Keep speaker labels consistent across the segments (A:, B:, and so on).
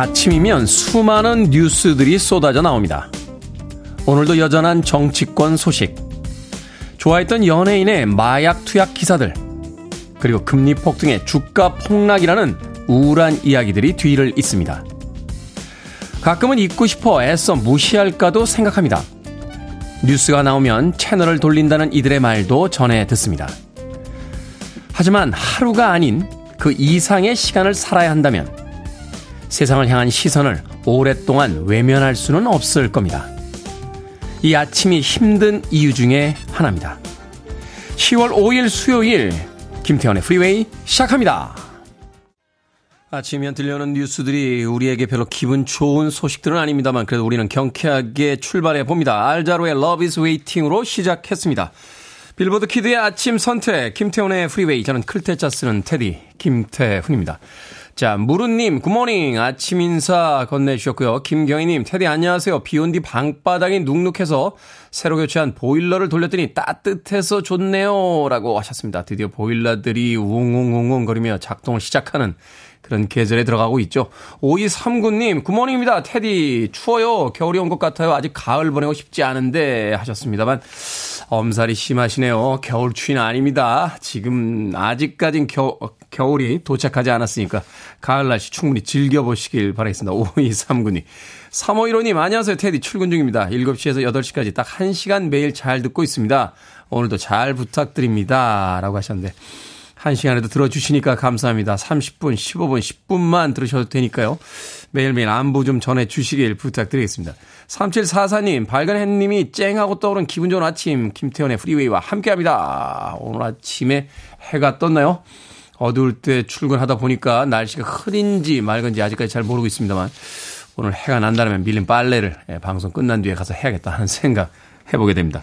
A: 아침이면 수많은 뉴스들이 쏟아져 나옵니다. 오늘도 여전한 정치권 소식, 좋아했던 연예인의 마약 투약 기사들, 그리고 금리 폭등의 주가 폭락이라는 우울한 이야기들이 뒤를 잇습니다. 가끔은 잊고 싶어 애써 무시할까도 생각합니다. 뉴스가 나오면 채널을 돌린다는 이들의 말도 전해 듣습니다. 하지만 하루가 아닌 그 이상의 시간을 살아야 한다면 세상을 향한 시선을 오랫동안 외면할 수는 없을 겁니다. 이 아침이 힘든 이유 중에 하나입니다. 10월 5일 수요일 김태현의 프리웨이 시작합니다. 아침이면 들려오는 뉴스들이 우리에게 별로 기분 좋은 소식들은 아닙니다만 그래도 우리는 경쾌하게 출발해 봅니다. 알자로의 Love is Waiting으로 시작했습니다. 빌보드 kid의 아침 선택 김태훈의 프리웨이 저는 클 태 자 쓰는 테디 김태훈입니다. 자, 무르님, good morning. 아침 인사 건네주셨고요. 김경희님, 테디 안녕하세요. 비 온 뒤 방바닥이 눅눅해서 새로 교체한 보일러를 돌렸더니 따뜻해서 좋네요. 라고 하셨습니다. 드디어 보일러들이 웅웅웅웅 거리며 작동을 시작하는 그런 계절에 들어가고 있죠. 5239님, good morning입니다. 테디, 추워요. 겨울이 온 것 같아요. 아직 가을 보내고 싶지 않은데 하셨습니다만, 엄살이 심하시네요. 겨울 추위는 아닙니다. 지금 아직까진 겨, 겨울이 도착하지 않았으니까 가을 날씨 충분히 즐겨보시길 바라겠습니다. 5239님. 3515님, 안녕하세요. 테디 출근 중입니다. 7시에서 8시까지 딱 1시간 매일 잘 듣고 있습니다. 오늘도 잘 부탁드립니다. 라고 하셨는데. 1시간에도 들어주시니까 감사합니다. 30분, 15분, 10분만 들으셔도 되니까요. 매일매일 안부 좀 전해주시길 부탁드리겠습니다. 3744님, 밝은 햇님이 쨍하고 떠오른 기분 좋은 아침, 김태현의 프리웨이와 함께 합니다. 오늘 아침에 해가 떴나요? 어두울 때 출근하다 보니까 날씨가 흐린지 맑은지 아직까지 잘 모르고 있습니다만, 오늘 해가 난다면 밀린 빨래를 예, 방송 끝난 뒤에 가서 해야겠다 하는 생각 해보게 됩니다.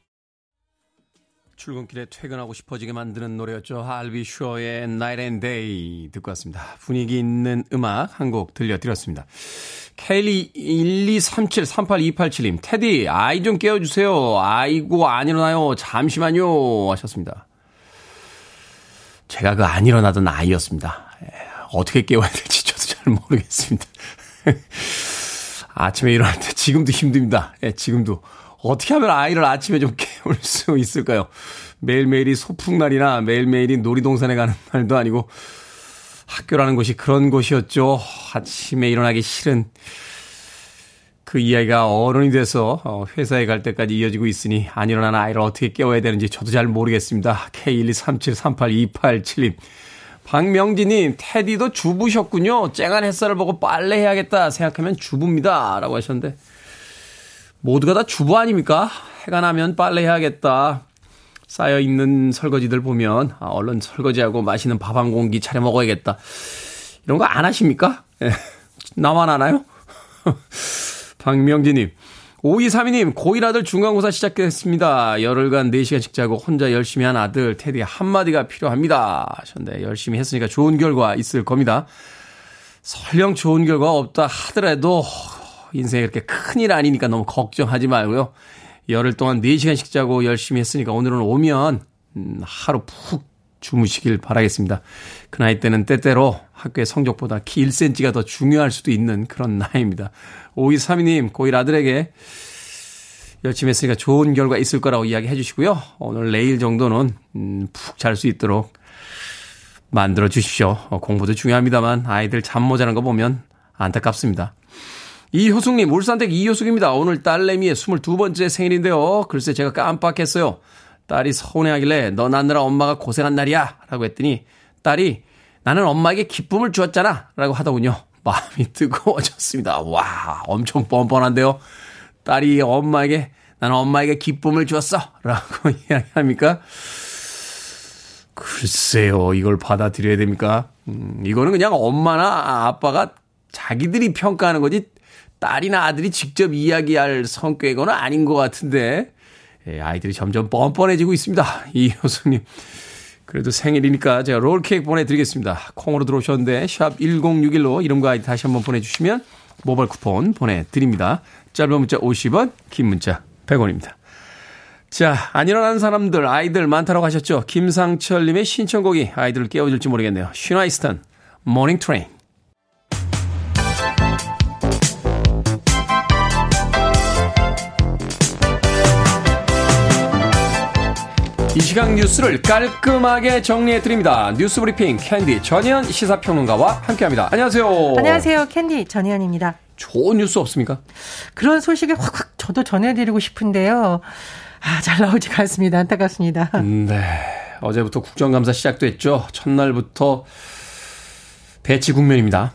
A: 출근길에 퇴근하고 싶어지게 만드는 노래였죠. 할비 슈어의 Night and Day 듣고 왔습니다. 분위기 있는 음악 한 곡 들려드렸습니다. 케일리 1237-38287님, 테디, 아이 좀 깨워주세요. 아이고, 안 일어나요. 잠시만요. 하셨습니다. 제가 그 안 일어나던 아이였습니다. 어떻게 깨워야 될지 저도 잘 모르겠습니다. 아침에 일어날 때 지금도 힘듭니다. 예, 지금도. 어떻게 하면 아이를 아침에 좀 깨울 수 있을까요? 매일매일이 소풍날이나 매일매일이 놀이동산에 가는 날도 아니고 학교라는 곳이 그런 곳이었죠. 아침에 일어나기 싫은 그 이야기가 어른이 돼서 어, 회사에 갈 때까지 이어지고 있으니 안 일어나는 아이를 어떻게 깨워야 되는지 저도 잘 모르겠습니다. K123738287님. 박명진님, 테디도 주부셨군요. 쨍한 햇살을 보고 빨래 해야겠다 생각하면 주부입니다. 라고 하셨는데, 모두가 다 주부 아닙니까? 해가 나면 빨래 해야겠다. 쌓여 있는 설거지들 보면, 아, 얼른 설거지하고 맛있는 밥 한 공기 차려 먹어야겠다. 이런 거 안 하십니까? 예. 나만 하나요? 박명진님, 5232님, 고1 아들 중간고사 시작했습니다. 열흘간 4시간씩 자고 혼자 열심히 한 아들, 테디 한마디가 필요합니다. 하셨는데, 열심히 했으니까 좋은 결과 있을 겁니다. 설령 좋은 결과 없다 하더라도, 인생이 그렇게 큰일 아니니까 너무 걱정하지 말고요. 열흘 동안 4시간씩 자고 열심히 했으니까 오늘은 오면 음, 하루 푹 주무시길 바라겠습니다. 그 나이 때는 때때로 학교의 성적보다 키 1cm가 더 중요할 수도 있는 그런 나이입니다. 5232님, 고1 아들에게 열심히 했으니까 좋은 결과 있을 거라고 이야기해 주시고요. 오늘 내일 정도는 음, 푹잘 수 있도록 만들어 주십시오. 어, 공부도 중요합니다만 아이들 잠 모자란 거 보면 안타깝습니다. 이효숙님, 울산댁 이효숙입니다. 오늘 딸내미의 22번째 생일인데요. 글쎄 제가 깜빡했어요. 딸이 서운해하길래 너 낳느라 엄마가 고생한 날이야 라고 했더니 딸이 나는 엄마에게 기쁨을 주었잖아 라고 하더군요. 마음이 뜨거워졌습니다. 와 엄청 뻔뻔한데요. 딸이 엄마에게 나는 엄마에게 기쁨을 주었어 라고 이야기합니까? 글쎄요 이걸 받아들여야 됩니까? 음, 이거는 그냥 엄마나 아빠가 자기들이 평가하는 거지 딸이나 아들이 직접 이야기할 성격이거나 아닌 것 같은데 예, 아이들이 점점 뻔뻔해지고 있습니다. 이 교수님. 그래도 생일이니까 제가 롤케이크 보내드리겠습니다. 콩으로 들어오셨는데 샵 1061로 이름과 아이디 다시 한번 보내주시면 모바일 쿠폰 보내드립니다. 짧은 문자 50원, 긴 문자 100원입니다. 자, 안 일어나는 사람들, 아이들 많다고 하셨죠? 김상철님의 신청곡이 아이들을 깨워줄지 모르겠네요. Sheena Easton, Morning Train. 이 시간 뉴스를 깔끔하게 정리해 드립니다. 뉴스 브리핑 캔디 전현 시사평론가와 함께합니다. 안녕하세요.
B: 안녕하세요. 캔디 전현입니다.
A: 좋은 뉴스 없습니까?
B: 그런 소식을 확확 저도 전해드리고 싶은데요. 아, 잘 나오지가 않습니다. 안타깝습니다.
A: 네. 어제부터 국정감사 시작됐죠. 첫날부터 대치 국면입니다.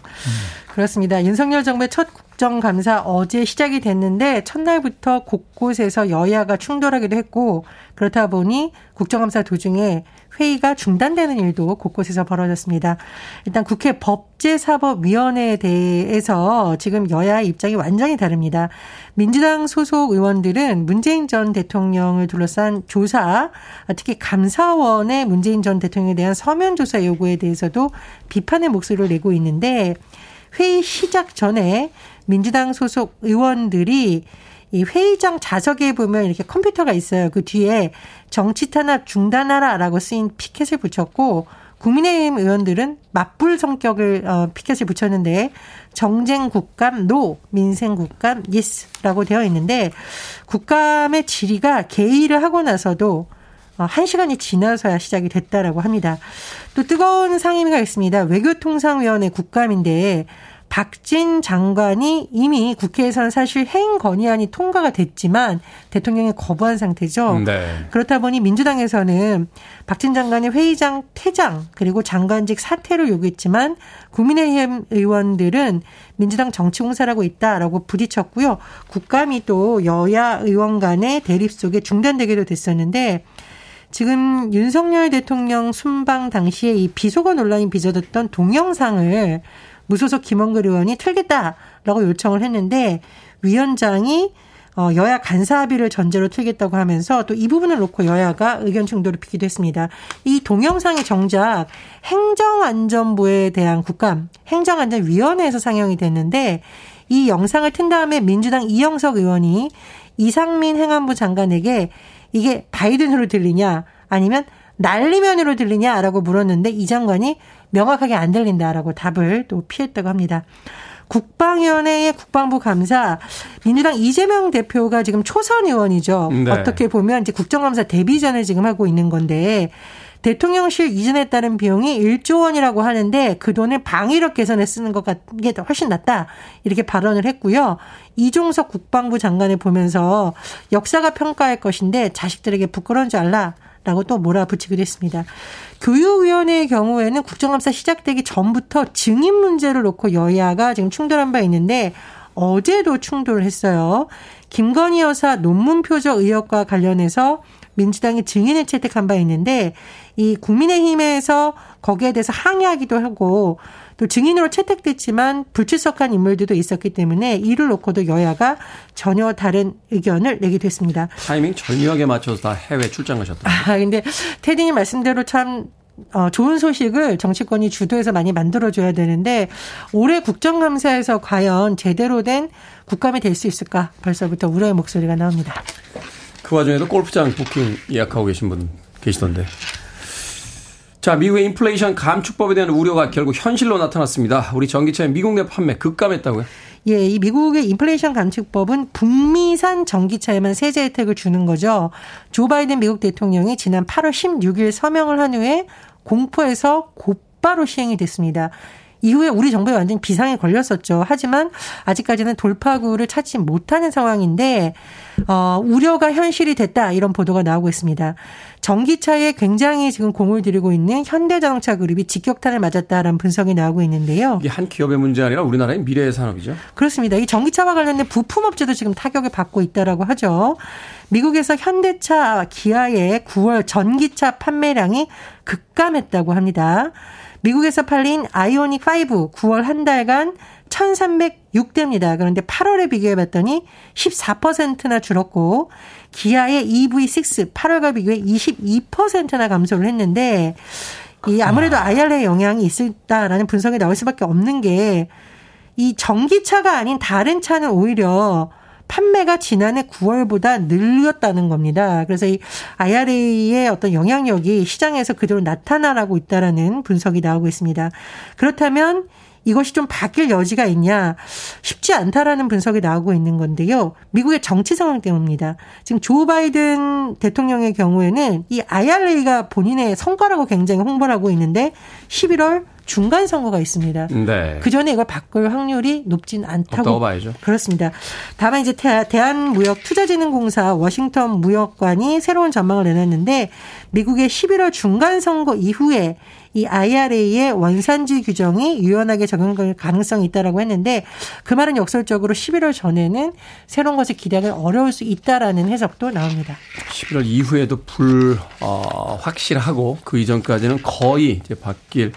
B: 그렇습니다. 윤석열 정부의 첫 국정감사 어제 시작이 됐는데 첫날부터 곳곳에서 여야가 충돌하기도 했고 그렇다 보니 국정감사 도중에 회의가 중단되는 일도 곳곳에서 벌어졌습니다. 일단 국회 법제사법위원회에 대해서 지금 여야 입장이 완전히 다릅니다. 민주당 소속 의원들은 문재인 전 대통령을 둘러싼 조사, 특히 감사원의 문재인 전 대통령에 대한 서면 조사 요구에 대해서도 비판의 목소리를 내고 있는데 회의 시작 전에 민주당 소속 의원들이 이 회의장 좌석에 보면 이렇게 컴퓨터가 있어요. 그 뒤에 정치 탄압 중단하라라고 쓰인 피켓을 붙였고 국민의힘 의원들은 맞불 성격을 어, 피켓을 붙였는데 정쟁 국감 no, 민생 국감 yes라고 되어 있는데 국감의 질의가 개의를 하고 나서도 어, 한 시간이 지나서야 시작이 됐다라고 합니다. 또 뜨거운 상임위가 있습니다. 외교통상위원회 국감인데 박진 장관이 이미 국회에서는 사실 해임 건의안이 통과가 됐지만 대통령이 거부한 상태죠. 네. 그렇다 보니 민주당에서는 박진 장관의 회의장 퇴장 그리고 장관직 사퇴를 요구했지만 국민의힘 의원들은 민주당 정치 공사라고 있다라고 부딪혔고요. 국감이 또 여야 의원 간의 대립 속에 중단되기도 됐었는데 지금 윤석열 대통령 순방 당시에 이 비속어 논란이 빚어졌던 동영상을 무소속 김원글 의원이 틀겠다라고 요청을 했는데 위원장이 어, 여야 간사 합의를 전제로 틀겠다고 하면서 또 이 부분을 놓고 여야가 의견 충돌을 빚기도 했습니다. 이 동영상이 정작 행정안전부에 대한 국감, 행정안전위원회에서 상영이 됐는데 이 영상을 튼 다음에 민주당 이영석 의원이 이상민 행안부 장관에게 이게 바이든으로 들리냐 아니면 날리면으로 들리냐라고 물었는데 이 장관이 명확하게 안 들린다라고 답을 또 피했다고 합니다. 국방위원회의 국방부 감사 민주당 이재명 대표가 지금 초선 의원이죠. 네. 어떻게 보면 이제 국정감사 데뷔전을 지금 하고 있는 건데 대통령실 이전에 따른 비용이 1조 원이라고 하는데 그 돈을 방위력 개선에 쓰는 것 같은 게 훨씬 낫다. 이렇게 발언을 했고요. 이종석 국방부 장관을 보면서 역사가 평가할 것인데 자식들에게 부끄러운 줄 알라. 라고 또 몰아붙이기도 했습니다. 교육위원회의 경우에는 국정감사 시작되기 전부터 증인 문제를 놓고 여야가 지금 충돌한 바 있는데 어제도 충돌을 했어요. 김건희 여사 논문 표적 의혹과 관련해서 민주당이 증인을 채택한 바 있는데 이 국민의힘에서 거기에 대해서 항의하기도 하고 또 증인으로 채택됐지만 불출석한 인물들도 있었기 때문에 이를 놓고도 여야가 전혀 다른 의견을 내기도 했습니다.
A: 타이밍 절묘하게 맞춰서 다 해외 출장 가셨다.
B: 아, 근데 테디님 말씀대로 참 어, 좋은 소식을 정치권이 주도해서 많이 만들어줘야 되는데 올해 국정감사에서 과연 제대로 된 국감이 될 수 있을까 벌써부터 우려의 목소리가 나옵니다.
A: 그 와중에도 골프장 부킹 예약하고 계신 분 계시던데. 자, 미국의 인플레이션 감축법에 대한 우려가 결국 현실로 나타났습니다. 우리 전기차의 미국 내 판매 급감했다고요?
B: 예, 이 미국의 인플레이션 감축법은 북미산 전기차에만 세제 혜택을 주는 거죠. 조 바이든 미국 대통령이 지난 8월 16일 서명을 한 후에 공포에서 곧바로 시행이 됐습니다. 이후에 우리 정부에 완전 비상에 걸렸었죠. 하지만 아직까지는 돌파구를 찾지 못하는 상황인데 어, 우려가 현실이 됐다 이런 보도가 나오고 있습니다. 전기차에 굉장히 지금 공을 들이고 있는 현대자동차 그룹이 직격탄을 맞았다라는 분석이 나오고 있는데요.
A: 이게 한 기업의 문제 아니라 우리나라의 미래의 산업이죠.
B: 그렇습니다. 이 전기차와 관련된 부품업체도 지금 타격을 받고 있다라고 하죠. 미국에서 현대차, 기아의 9월 전기차 판매량이 급감했다고 합니다. 미국에서 팔린 아이오닉 5 9월 한 달간 1306대입니다. 그런데 8월에 비교해 봤더니 14%나 줄었고 기아의 EV6 8월과 비교해 22%나 감소를 했는데 이 아무래도 IRA 영향이 있었다라는 분석이 나올 수밖에 없는 게 이 전기차가 아닌 다른 차는 오히려 판매가 지난해 9월보다 늘렸다는 겁니다. 그래서 이 IRA의 어떤 영향력이 시장에서 그대로 나타나라고 있다라는 분석이 나오고 있습니다. 그렇다면 이것이 좀 바뀔 여지가 있냐 쉽지 않다라는 분석이 나오고 있는 건데요. 미국의 정치 상황 때문입니다. 지금 조 바이든 대통령의 경우에는 이 IRA가 본인의 성과라고 굉장히 홍보를 하고 있는데 11월 중간 선거가 있습니다. 네. 그 전에 이걸 바꿀 확률이 높진 않다고
A: 봐야죠.
B: 그렇습니다. 다만 이제 대한무역투자진흥공사 워싱턴 무역관이 새로운 전망을 내놨는데 미국의 11월 중간 선거 이후에 이 IRA의 원산지 규정이 유연하게 적용될 가능성이 있다라고 했는데 그 말은 역설적으로 11월 전에는 새로운 것을 기대하기 어려울 수 있다라는 해석도 나옵니다.
A: 11월 이후에도 불 어, 확실하고 그 이전까지는 거의 이제 바뀔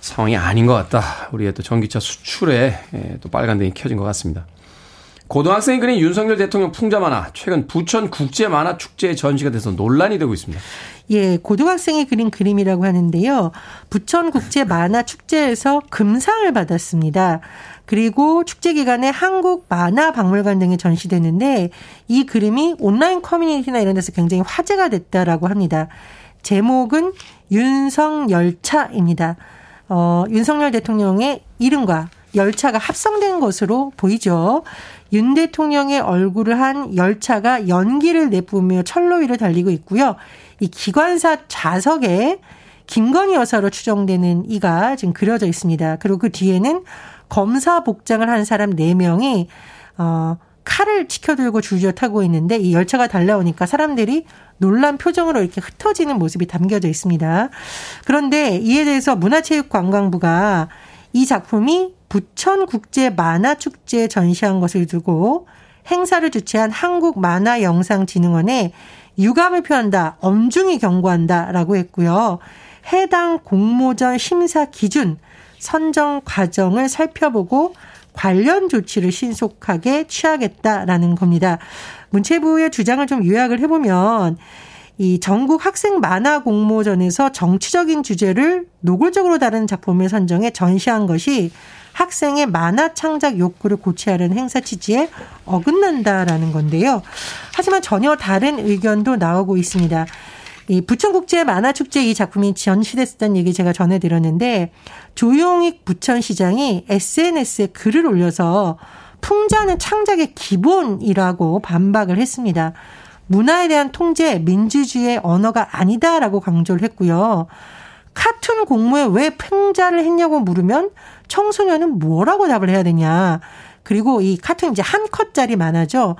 A: 상황이 아닌 것 같다. 우리의 또 전기차 수출에 예, 또 빨간등이 켜진 것 같습니다. 고등학생이 그린 윤석열 대통령 풍자 만화 최근 부천 국제 만화 축제에 전시가 돼서 논란이 되고 있습니다.
B: 예, 고등학생이 그린 그림이라고 하는데요. 부천 국제 만화 축제에서 금상을 받았습니다. 그리고 축제 기간에 한국 만화 박물관 등에 전시되는데 이 그림이 온라인 커뮤니티나 이런 데서 굉장히 화제가 됐다라고 합니다. 제목은 윤성열차입니다. 어, 윤석열 대통령의 이름과 열차가 합성된 것으로 보이죠. 윤 대통령의 얼굴을 한 열차가 연기를 내뿜으며 철로 위를 달리고 있고요. 이 기관사 좌석에 김건희 여사로 추정되는 이가 지금 그려져 있습니다. 그리고 그 뒤에는 검사 복장을 한 사람 4명이 어 칼을 치켜들고 줄지어 타고 있는데 이 열차가 달려오니까 사람들이 놀란 표정으로 이렇게 흩어지는 모습이 담겨져 있습니다. 그런데 이에 대해서 문화체육관광부가 이 작품이 부천국제 만화축제에 전시한 것을 두고 행사를 주최한 한국만화영상진흥원에 유감을 표한다, 엄중히 경고한다 라고 했고요. 해당 공모전 심사 기준, 선정 과정을 살펴보고 관련 조치를 신속하게 취하겠다라는 겁니다. 문체부의 주장을 좀 요약을 해보면 이 전국 학생 만화 공모전에서 정치적인 주제를 노골적으로 다루는 작품을 선정해 전시한 것이 학생의 만화 창작 욕구를 고취하려는 행사 취지에 어긋난다라는 건데요. 하지만 전혀 다른 의견도 나오고 있습니다. 이 부천국제 만화축제 이 작품이 전시됐었다는 얘기 제가 전해드렸는데 조용익 부천시장이 SNS에 글을 올려서 풍자는 창작의 기본이라고 반박을 했습니다. 문화에 대한 통제, 민주주의의 언어가 아니다라고 강조를 했고요. 카툰 공모에 왜 풍자를 했냐고 물으면 청소년은 뭐라고 답을 해야 되냐. 그리고 이 카툰 이제 한 컷짜리 만화죠.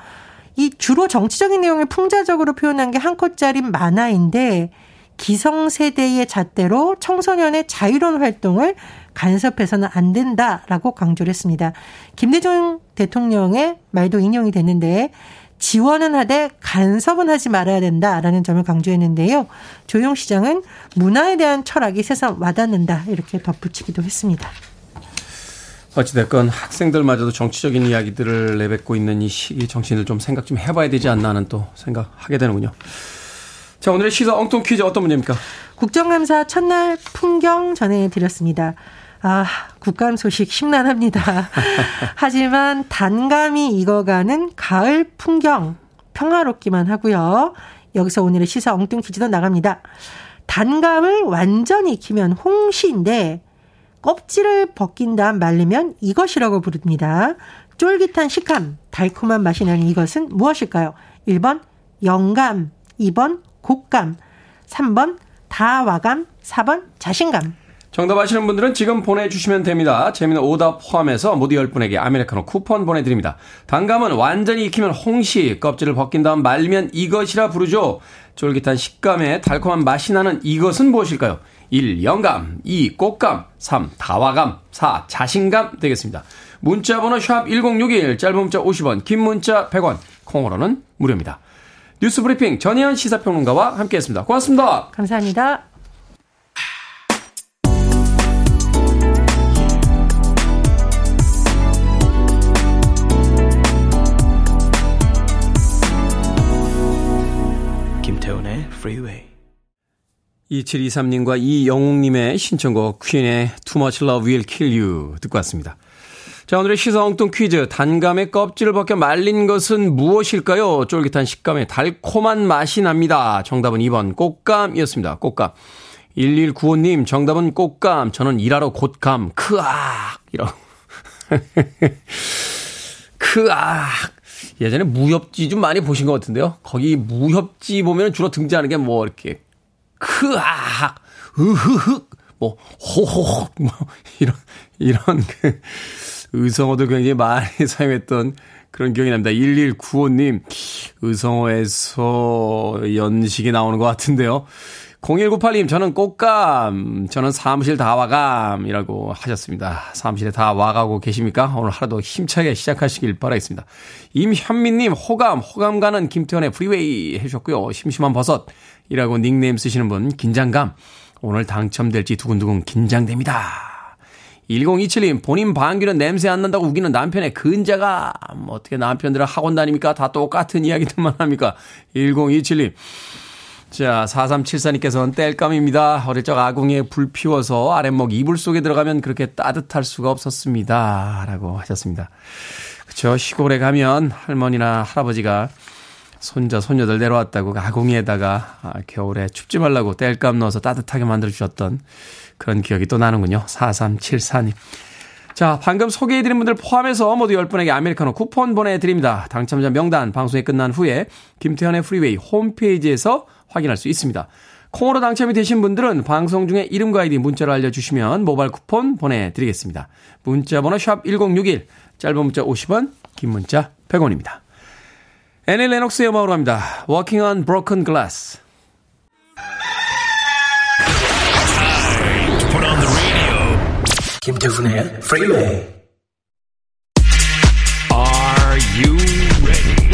B: 이 주로 정치적인 내용을 풍자적으로 표현한 게 한 컷짜리 만화인데 기성세대의 잣대로 청소년의 자유로운 활동을 간섭해서는 안 된다라고 강조를 했습니다. 김대중 대통령의 말도 인용이 됐는데 지원은 하되 간섭은 하지 말아야 된다라는 점을 강조했는데요. 조용 시장은 문화에 대한 철학이 세상 와닿는다 이렇게 덧붙이기도 했습니다.
A: 어찌됐건 학생들마저도 정치적인 이야기들을 내뱉고 있는 이 시기 정신을 좀 생각 좀 해봐야 되지 않나 하는 또 생각하게 되는군요. 자, 오늘의 시사 엉뚱 퀴즈 어떤 문제입니까?
B: 국정감사 첫날 풍경 전해드렸습니다. 아, 국감 소식 심란합니다. 하지만 단감이 익어가는 가을 풍경 평화롭기만 하고요. 여기서 오늘의 시사 엉뚱 퀴즈도 나갑니다. 단감을 완전히 익히면 홍시인데 껍질을 벗긴 다음 말리면 이것이라고 부릅니다. 쫄깃한 식감, 달콤한 맛이 나는 이것은 무엇일까요? 1번 영감, 2번 곶감, 3번 다와감, 4번 자신감.
A: 정답 아시는 분들은 지금 보내주시면 됩니다. 재미는 오답 포함해서 모두 10분에게 아메리카노 쿠폰 보내드립니다. 단감은 완전히 익히면 홍시, 껍질을 벗긴 다음 말리면 이것이라 부르죠. 쫄깃한 식감에 달콤한 맛이 나는 이것은 무엇일까요? 1. 영감 2. 꽃감 3. 다화감 4. 자신감 되겠습니다. 문자번호 샵 1061, 짧은 문자 50원, 긴 문자 100원, 콩으로는 무료입니다. 뉴스 브리핑 전혜연 시사평론가와 함께했습니다. 고맙습니다.
B: 감사합니다.
A: 김태훈의 Freeway. 2723님과 이영웅님의 신청곡 퀸의 Too Much Love Will Kill You 듣고 왔습니다. 자, 오늘의 시사엉뚱 퀴즈. 단감의 껍질을 벗겨 말린 것은 무엇일까요? 쫄깃한 식감에 달콤한 맛이 납니다. 정답은 2번 꽃감이었습니다. 꽃감. 1195님, 정답은 꽃감. 저는 일하러 곧감. 크악! 이라고. 크악! 예전에 무협지 좀 많이 보신 것 같은데요. 거기 무협지 보면 주로 등장하는 게 뭐 이렇게 크악, 으흐흑, 뭐 호호호, 뭐 이런 이런 그 의성어도 굉장히 많이 사용했던 그런 기억이 납니다. 1195님 의성어에서 연식이 나오는 것 같은데요. 0198님, 저는 곶감, 저는 사무실 다 와감이라고 하셨습니다. 사무실에 다 와가고 계십니까? 오늘 하루도 힘차게 시작하시길 바라겠습니다. 임현민님, 호감, 호감 가는 김태훈의 프리웨이 해주셨고요. 심심한 버섯 이라고 닉네임 쓰시는 분, 긴장감. 오늘 당첨될지 두근두근 긴장됩니다. 1027님, 본인 방귀는 냄새 안 난다고 우기는 남편의 근자가, 뭐 어떻게 남편들은 학원 다닙니까? 다 똑같은 이야기들만 합니까? 1027님. 자, 4374님께서는 땔감입니다. 어릴 적 아궁이에 불 피워서 아랫목 이불 속에 들어가면 그렇게 따뜻할 수가 없었습니다. 라고 하셨습니다. 그쵸. 시골에 가면 할머니나 할아버지가 손자, 손녀들 내려왔다고 아궁이에다가 아, 겨울에 춥지 말라고 땔감 넣어서 따뜻하게 만들어주셨던 그런 기억이 또 나는군요. 4374님. 자, 방금 소개해드린 분들 포함해서 모두 10분에게 아메리카노 쿠폰 보내드립니다. 당첨자 명단 방송이 끝난 후에 김태훈의 프리웨이 홈페이지에서 확인할 수 있습니다. 콩으로 당첨이 되신 분들은 방송 중에 이름과 아이디 문자로 알려주시면 모바일 쿠폰 보내드리겠습니다. 문자 번호 샵 1061, 짧은 문자 50원, 긴 문자 100원입니다. 애니 레녹스의 음악으로 합니다. Walking on Broken Glass. 김태훈의 Freeway. Are you ready?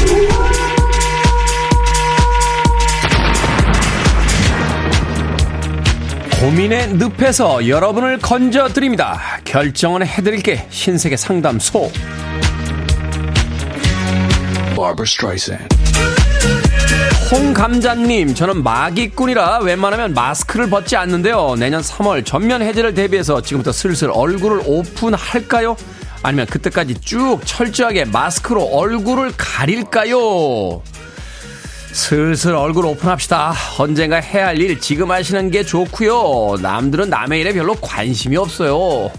A: 고민의 늪에서 여러분을 건져 드립니다. 결정은 해드릴게 신세계 상담소. 홍감자님, 저는 마기꾼이라 웬만하면 마스크를 벗지 않는데요. 내년 3월 전면 해제를 대비해서 지금부터 슬슬 얼굴을 오픈할까요? 아니면 그때까지 쭉 철저하게 마스크로 얼굴을 가릴까요? 슬슬 얼굴 오픈합시다. 언젠가 해야 할 일 지금 하시는 게 좋고요. 남들은 남의 일에 별로 관심이 없어요.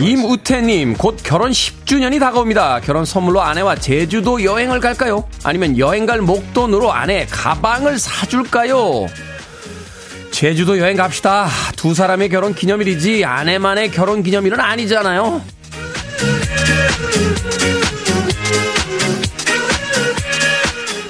A: 임우태님, 곧 결혼 10주년이 다가옵니다. 결혼 선물로 아내와 제주도 여행을 갈까요? 아니면 여행 갈 목돈으로 아내 가방을 사줄까요? 제주도 여행 갑시다. 두 사람의 결혼 기념일이지 아내만의 결혼 기념일은 아니잖아요.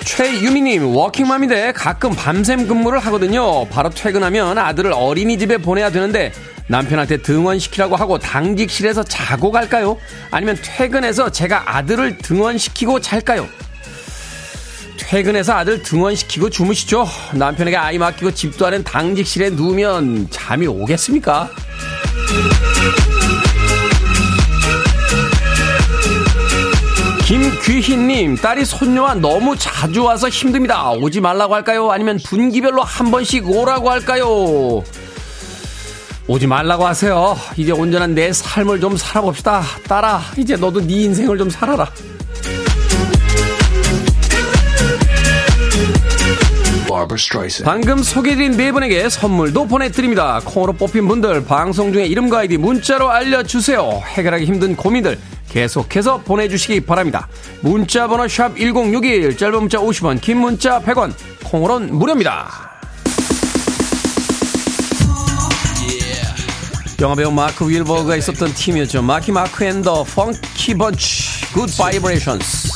A: 최유미님, 워킹맘인데 가끔 밤샘 근무를 하거든요. 바로 퇴근하면 아들을 어린이집에 보내야 되는데 남편한테 등원시키라고 하고 당직실에서 자고 갈까요? 아니면 퇴근해서 제가 아들을 등원시키고 잘까요? 퇴근해서 아들 등원시키고 주무시죠. 남편에게 아이 맡기고 집도 아닌 당직실에 누우면 잠이 오겠습니까? 김귀희님, 딸이 손녀와 너무 자주 와서 힘듭니다. 오지 말라고 할까요? 아니면 분기별로 한 번씩 오라고 할까요? 오지 말라고 하세요. 이제 온전한 내 삶을 좀 살아봅시다. 딸아, 이제 너도 네 인생을 좀 살아라. 방금 소개해드린 네 분에게 선물도 보내드립니다. 콩으로 뽑힌 분들 방송 중에 이름과 아이디 문자로 알려주세요. 해결하기 힘든 고민들 계속해서 보내주시기 바랍니다. 문자 번호 샵 1061, 짧은 문자 50원, 긴 문자 100원, 콩으로는 무료입니다. 영화배우 마크 월버그가 있었던 팀이었죠. Marky Mark and the Funky Bunch Good Vibrations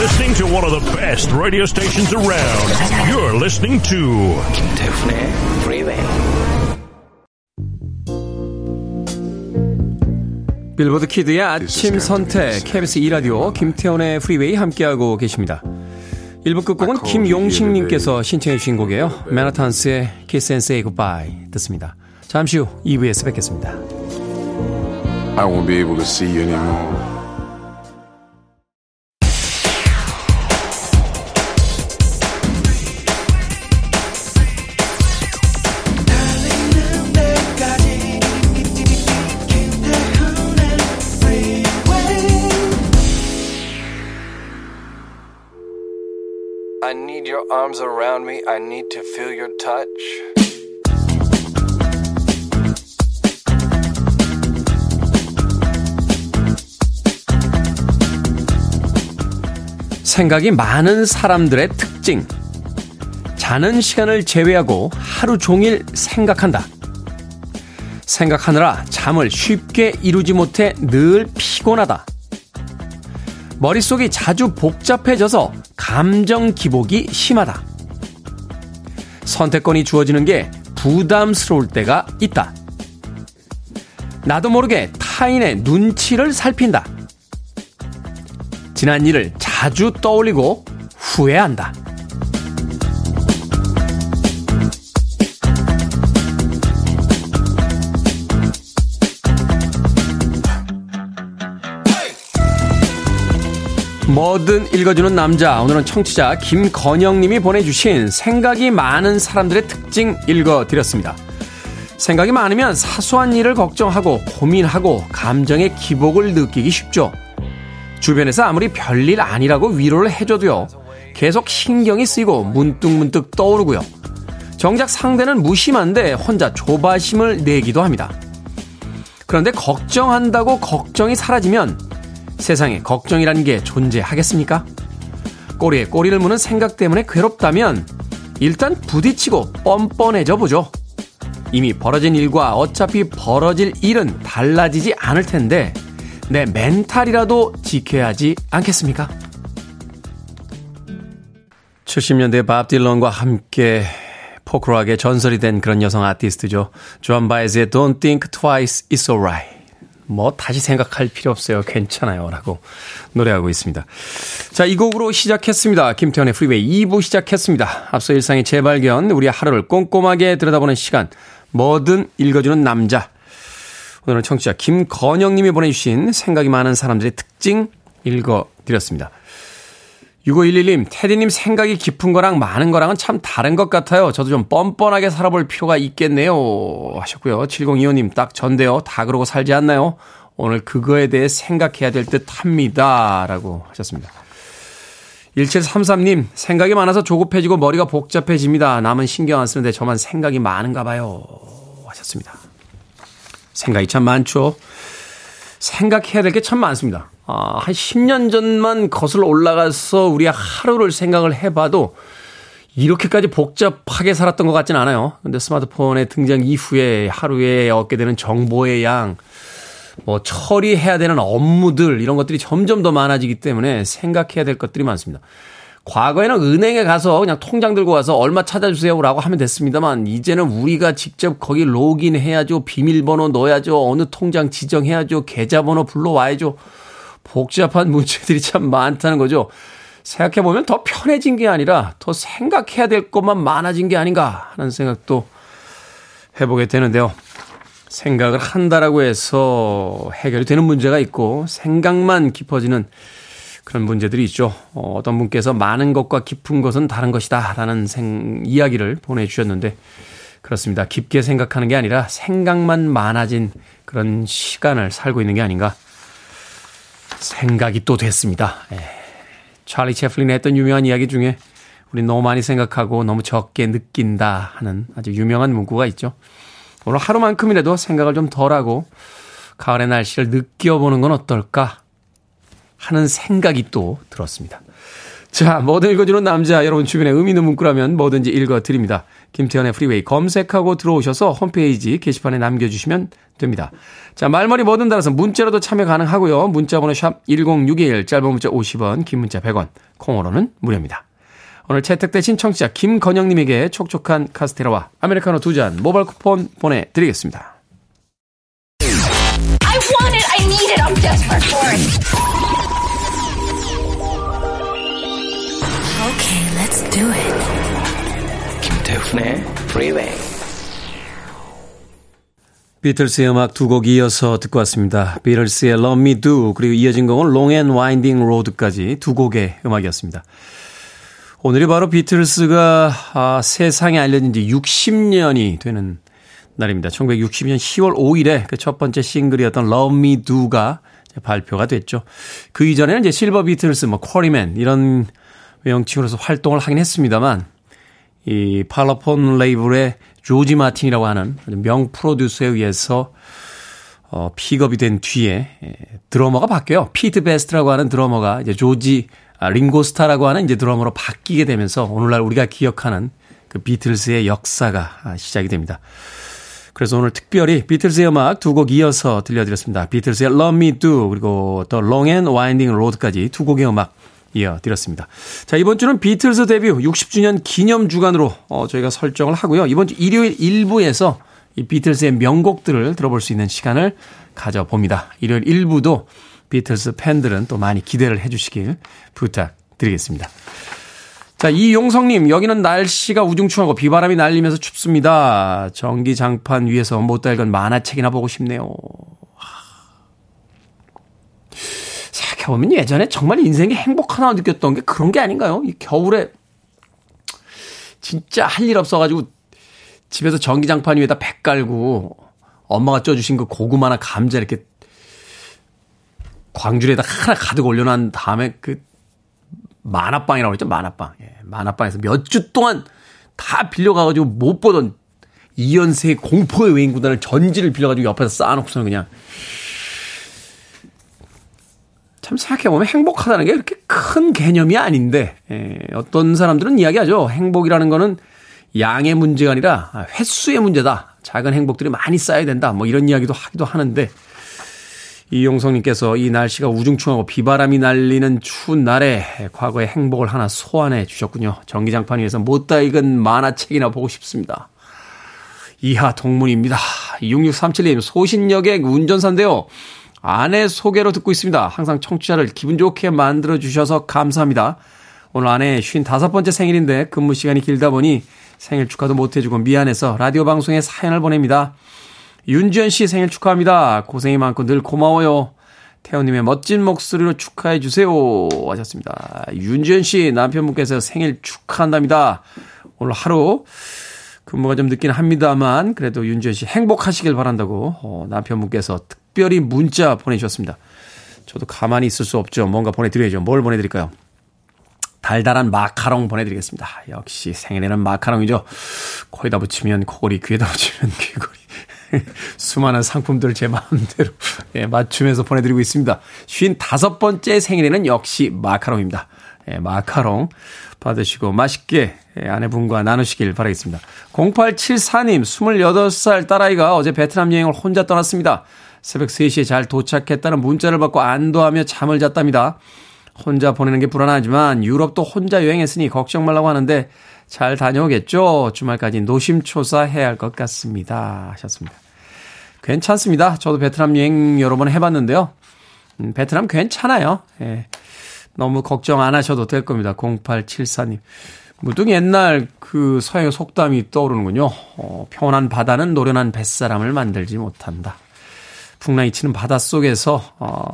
C: listening to one of the best radio stations around. You're listening to 김태훈의 Freeway.
A: 빌보드 kid의 아침 선택 KBS 2 라디오 김태훈의 프리웨이 함께하고 계십니다. 1부 끝곡은 김용식님께서 신청해 주신 곡이에요. 맨하탄스의 Kiss and Say Goodbye 듣습니다. 잠시 후 2부에서 뵙겠습니다.
D: I won't be able to see you anymore.
E: Arms around me. I need to feel your touch.
A: 생각이 많은 사람들의 특징. 자는 시간을 제외하고 하루 종일 생각한다. 생각하느라 잠을 쉽게 이루지 못해 늘 피곤하다. 머릿속이 자주 복잡해져서 감정 기복이 심하다. 선택권이 주어지는 게 부담스러울 때가 있다. 나도 모르게 타인의 눈치를 살핀다. 지난 일을 자주 떠올리고 후회한다. 뭐든 읽어주는 남자. 오늘은 청취자 김건영님이 보내주신 생각이 많은 사람들의 특징 읽어드렸습니다. 생각이 많으면 사소한 일을 걱정하고 고민하고 감정의 기복을 느끼기 쉽죠. 주변에서 아무리 별일 아니라고 위로를 해줘도요. 계속 신경이 쓰이고 문득문득 떠오르고요. 정작 상대는 무심한데 혼자 조바심을 내기도 합니다. 그런데 걱정한다고 걱정이 사라지면 세상에 걱정이라는 게 존재하겠습니까? 꼬리에 꼬리를 무는 생각 때문에 괴롭다면 일단 부딪히고 뻔뻔해져 보죠. 이미 벌어진 일과 어차피 벌어질 일은 달라지지 않을 텐데 내 멘탈이라도 지켜야 하지 않겠습니까? 70년대 밥 딜런과 함께 포크락의 전설이 된 그런 여성 아티스트죠. 존 바이즈의 Don't Think Twice, It's Alright. 뭐 다시 생각할 필요 없어요. 괜찮아요. 라고 노래하고 있습니다. 자, 이 곡으로 시작했습니다. 김태훈의 프리웨이 2부 시작했습니다. 앞서 일상의 재발견, 우리 하루를 꼼꼼하게 들여다보는 시간, 뭐든 읽어주는 남자. 오늘은 청취자 김건영님이 보내주신 생각이 많은 사람들의 특징 읽어드렸습니다. 6511님, 테디님 생각이 깊은 거랑 많은 거랑은 참 다른 것 같아요. 저도 좀 뻔뻔하게 살아볼 필요가 있겠네요. 하셨고요. 7025님, 딱 전데요. 다 그러고 살지 않나요? 오늘 그거에 대해 생각해야 될 듯 합니다. 라고 하셨습니다. 1733님, 생각이 많아서 조급해지고 머리가 복잡해집니다. 남은 신경 안 쓰는데 저만 생각이 많은가 봐요. 하셨습니다. 생각이 참 많죠. 생각해야 될 게 참 많습니다. 아, 한 10년 전만 거슬러 올라가서 우리 하루를 생각을 해봐도 이렇게까지 복잡하게 살았던 것 같진 않아요. 근데 스마트폰의 등장 이후에 하루에 얻게 되는 정보의 양, 뭐 처리해야 되는 업무들 이런 것들이 점점 더 많아지기 때문에 생각해야 될 것들이 많습니다. 과거에는 은행에 가서 그냥 통장 들고 와서 얼마 찾아주세요라고 하면 됐습니다만 이제는 우리가 직접 거기 로그인해야죠. 비밀번호 넣어야죠. 어느 통장 지정해야죠. 계좌번호 불러와야죠. 복잡한 문제들이 참 많다는 거죠. 생각해보면 더 편해진 게 아니라 더 생각해야 될 것만 많아진 게 아닌가 하는 생각도 해보게 되는데요. 생각을 한다라고 해서 해결이 되는 문제가 있고 생각만 깊어지는 그런 문제들이 있죠. 어, 어떤 분께서 많은 것과 깊은 것은 다른 것이다 라는 생, 이야기를 보내주셨는데 그렇습니다. 깊게 생각하는 게 아니라 생각만 많아진 그런 시간을 살고 있는 게 아닌가 생각이 또 됐습니다. 예. 찰리 채플린이 했던 유명한 이야기 중에 우리 너무 많이 생각하고 너무 적게 느낀다 하는 아주 유명한 문구가 있죠. 오늘 하루만큼이라도 생각을 좀 덜하고 가을의 날씨를 느껴보는 건 어떨까 하는 생각이 또 들었습니다. 자, 뭐든 읽어주는 남자, 여러분 주변에 의미 있는 문구라면 뭐든지 읽어드립니다. 김태훈의 프리웨이 검색하고 들어오셔서 홈페이지 게시판에 남겨주시면 됩니다. 자, 말머리 뭐든 달아서 문자로도 참여 가능하고요. 문자번호 샵 1061, 짧은 문자 50원, 긴 문자 100원, 콩으로는 무료입니다. 오늘 채택되신 청취자 김건영님에게 촉촉한 카스테라와 아메리카노 두 잔 모바일 쿠폰 보내드리겠습니다.
F: Okay, let's do it.
E: 김태훈의 Freeway.
A: 비틀스의 음악 두 곡 이어서 듣고 왔습니다. 비틀스의 Love Me Do 그리고 이어진 곡은 Long and Winding Road까지 두 곡의 음악이었습니다. 오늘이 바로 비틀스가 아, 세상에 알려진 지 60년이 되는 날입니다. 1960년 10월 5일에 그 첫 번째 싱글이었던 Love Me Do가 발표가 됐죠. 그 이전에는 이제 실버 비틀스, 뭐 쿼리맨 이런 명칭으로서 활동을 하긴 했습니다만 이 팔로폰 레이블의 조지 마틴이라고 하는 명 프로듀서에 의해서 어, 픽업이 된 뒤에 드러머가 바뀌어요. 피트 베스트라고 하는 드러머가 이제 조지 아, 링고스타라고 하는 이제 드러머로 바뀌게 되면서 오늘날 우리가 기억하는 그 비틀스의 역사가 아, 시작이 됩니다. 그래서 오늘 특별히 비틀스의 음악 두 곡 이어서 들려드렸습니다. 비틀스의 Love Me Do 그리고 The Long and Winding Road까지 두 곡의 음악 이어드렸습니다. 자, 이번 주는 비틀스 데뷔 60주년 기념 주간으로 어, 저희가 설정을 하고요. 이번 주 일요일 1부에서 이 비틀스의 명곡들을 들어볼 수 있는 시간을 가져봅니다. 일요일 1부도 비틀스 팬들은 또 많이 기대를 해주시길 부탁드리겠습니다. 자, 이용성님, 여기는 날씨가 우중충하고 비바람이 날리면서 춥습니다. 전기장판 위에서 못 다 읽은 만화책이나 보고 싶네요. 생각해보면 예전에 정말 인생에 행복 하나 느꼈던 게 그런 게 아닌가요? 이 겨울에 진짜 할 일 없어가지고 집에서 전기장판 위에다 배 깔고 엄마가 쪄주신 그 고구마나 감자 이렇게 광주에다 하나 가득 올려놓은 다음에 그 만화빵이라고 그랬죠 만화빵. 예, 만화빵에서 몇 주 동안 다 빌려가가지고 못 보던 이연세의 공포의 외인 구단을 전지를 빌려가지고 옆에서 쌓아놓고서는 그냥 참 생각해보면 행복하다는 게 그렇게 큰 개념이 아닌데, 예, 어떤 사람들은 이야기하죠. 행복이라는 거는 양의 문제가 아니라 횟수의 문제다. 작은 행복들이 많이 쌓여야 된다. 뭐 이런 이야기도 하기도 하는데, 이용성님께서 이 날씨가 우중충하고 비바람이 날리는 추운 날에 과거의 행복을 하나 소환해 주셨군요. 전기장판 위에서 못다 익은 만화책이나 보고 싶습니다. 이하 동문입니다. 6637님, 소신역의 운전사인데요. 아내 소개로 듣고 있습니다. 항상 청취자를 기분 좋게 만들어 주셔서 감사합니다. 오늘 아내 55번째 생일인데 근무 시간이 길다 보니 생일 축하도 못 해주고 미안해서 라디오 방송에 사연을 보냅니다. 윤지연 씨 생일 축하합니다. 고생이 많고 늘 고마워요. 태호님의 멋진 목소리로 축하해 주세요. 하셨습니다. 윤지연 씨 남편분께서 생일 축하한답니다. 오늘 하루 근무가 좀 늦긴 합니다만 그래도 윤지연 씨 행복하시길 바란다고 어, 남편분께서 특별히 문자 보내주셨습니다. 저도 가만히 있을 수 없죠. 뭔가 보내드려야죠. 뭘 보내드릴까요? 달달한 마카롱 보내드리겠습니다. 역시 생일에는 마카롱이죠. 코에다 붙이면 코골이, 귀에다 붙이면 귀골이. 수많은 상품들을 제 마음대로 예, 맞추면서 보내드리고 있습니다. 55번째 생일에는 역시 마카롱입니다. 예, 마카롱 받으시고 맛있게 예, 아내분과 나누시길 바라겠습니다. 0874님, 28살 딸아이가 어제 베트남 여행을 혼자 떠났습니다. 새벽 3시에 잘 도착했다는 문자를 받고 안도하며 잠을 잤답니다. 혼자 보내는 게 불안하지만 유럽도 혼자 여행했으니 걱정 말라고 하는데 잘 다녀오겠죠? 주말까지 노심초사 해야 할 것 같습니다. 하셨습니다. 괜찮습니다. 저도 베트남 여행 여러 번 해봤는데요. 음, 베트남 괜찮아요. 예. 너무 걱정 안 하셔도 될 겁니다. 0874님. 무등 옛날 그 서양의 속담이 떠오르는군요. 어, 평온한 바다는 노련한 뱃사람을 만들지 못한다. 풍랑이 치는 바다 속에서 어,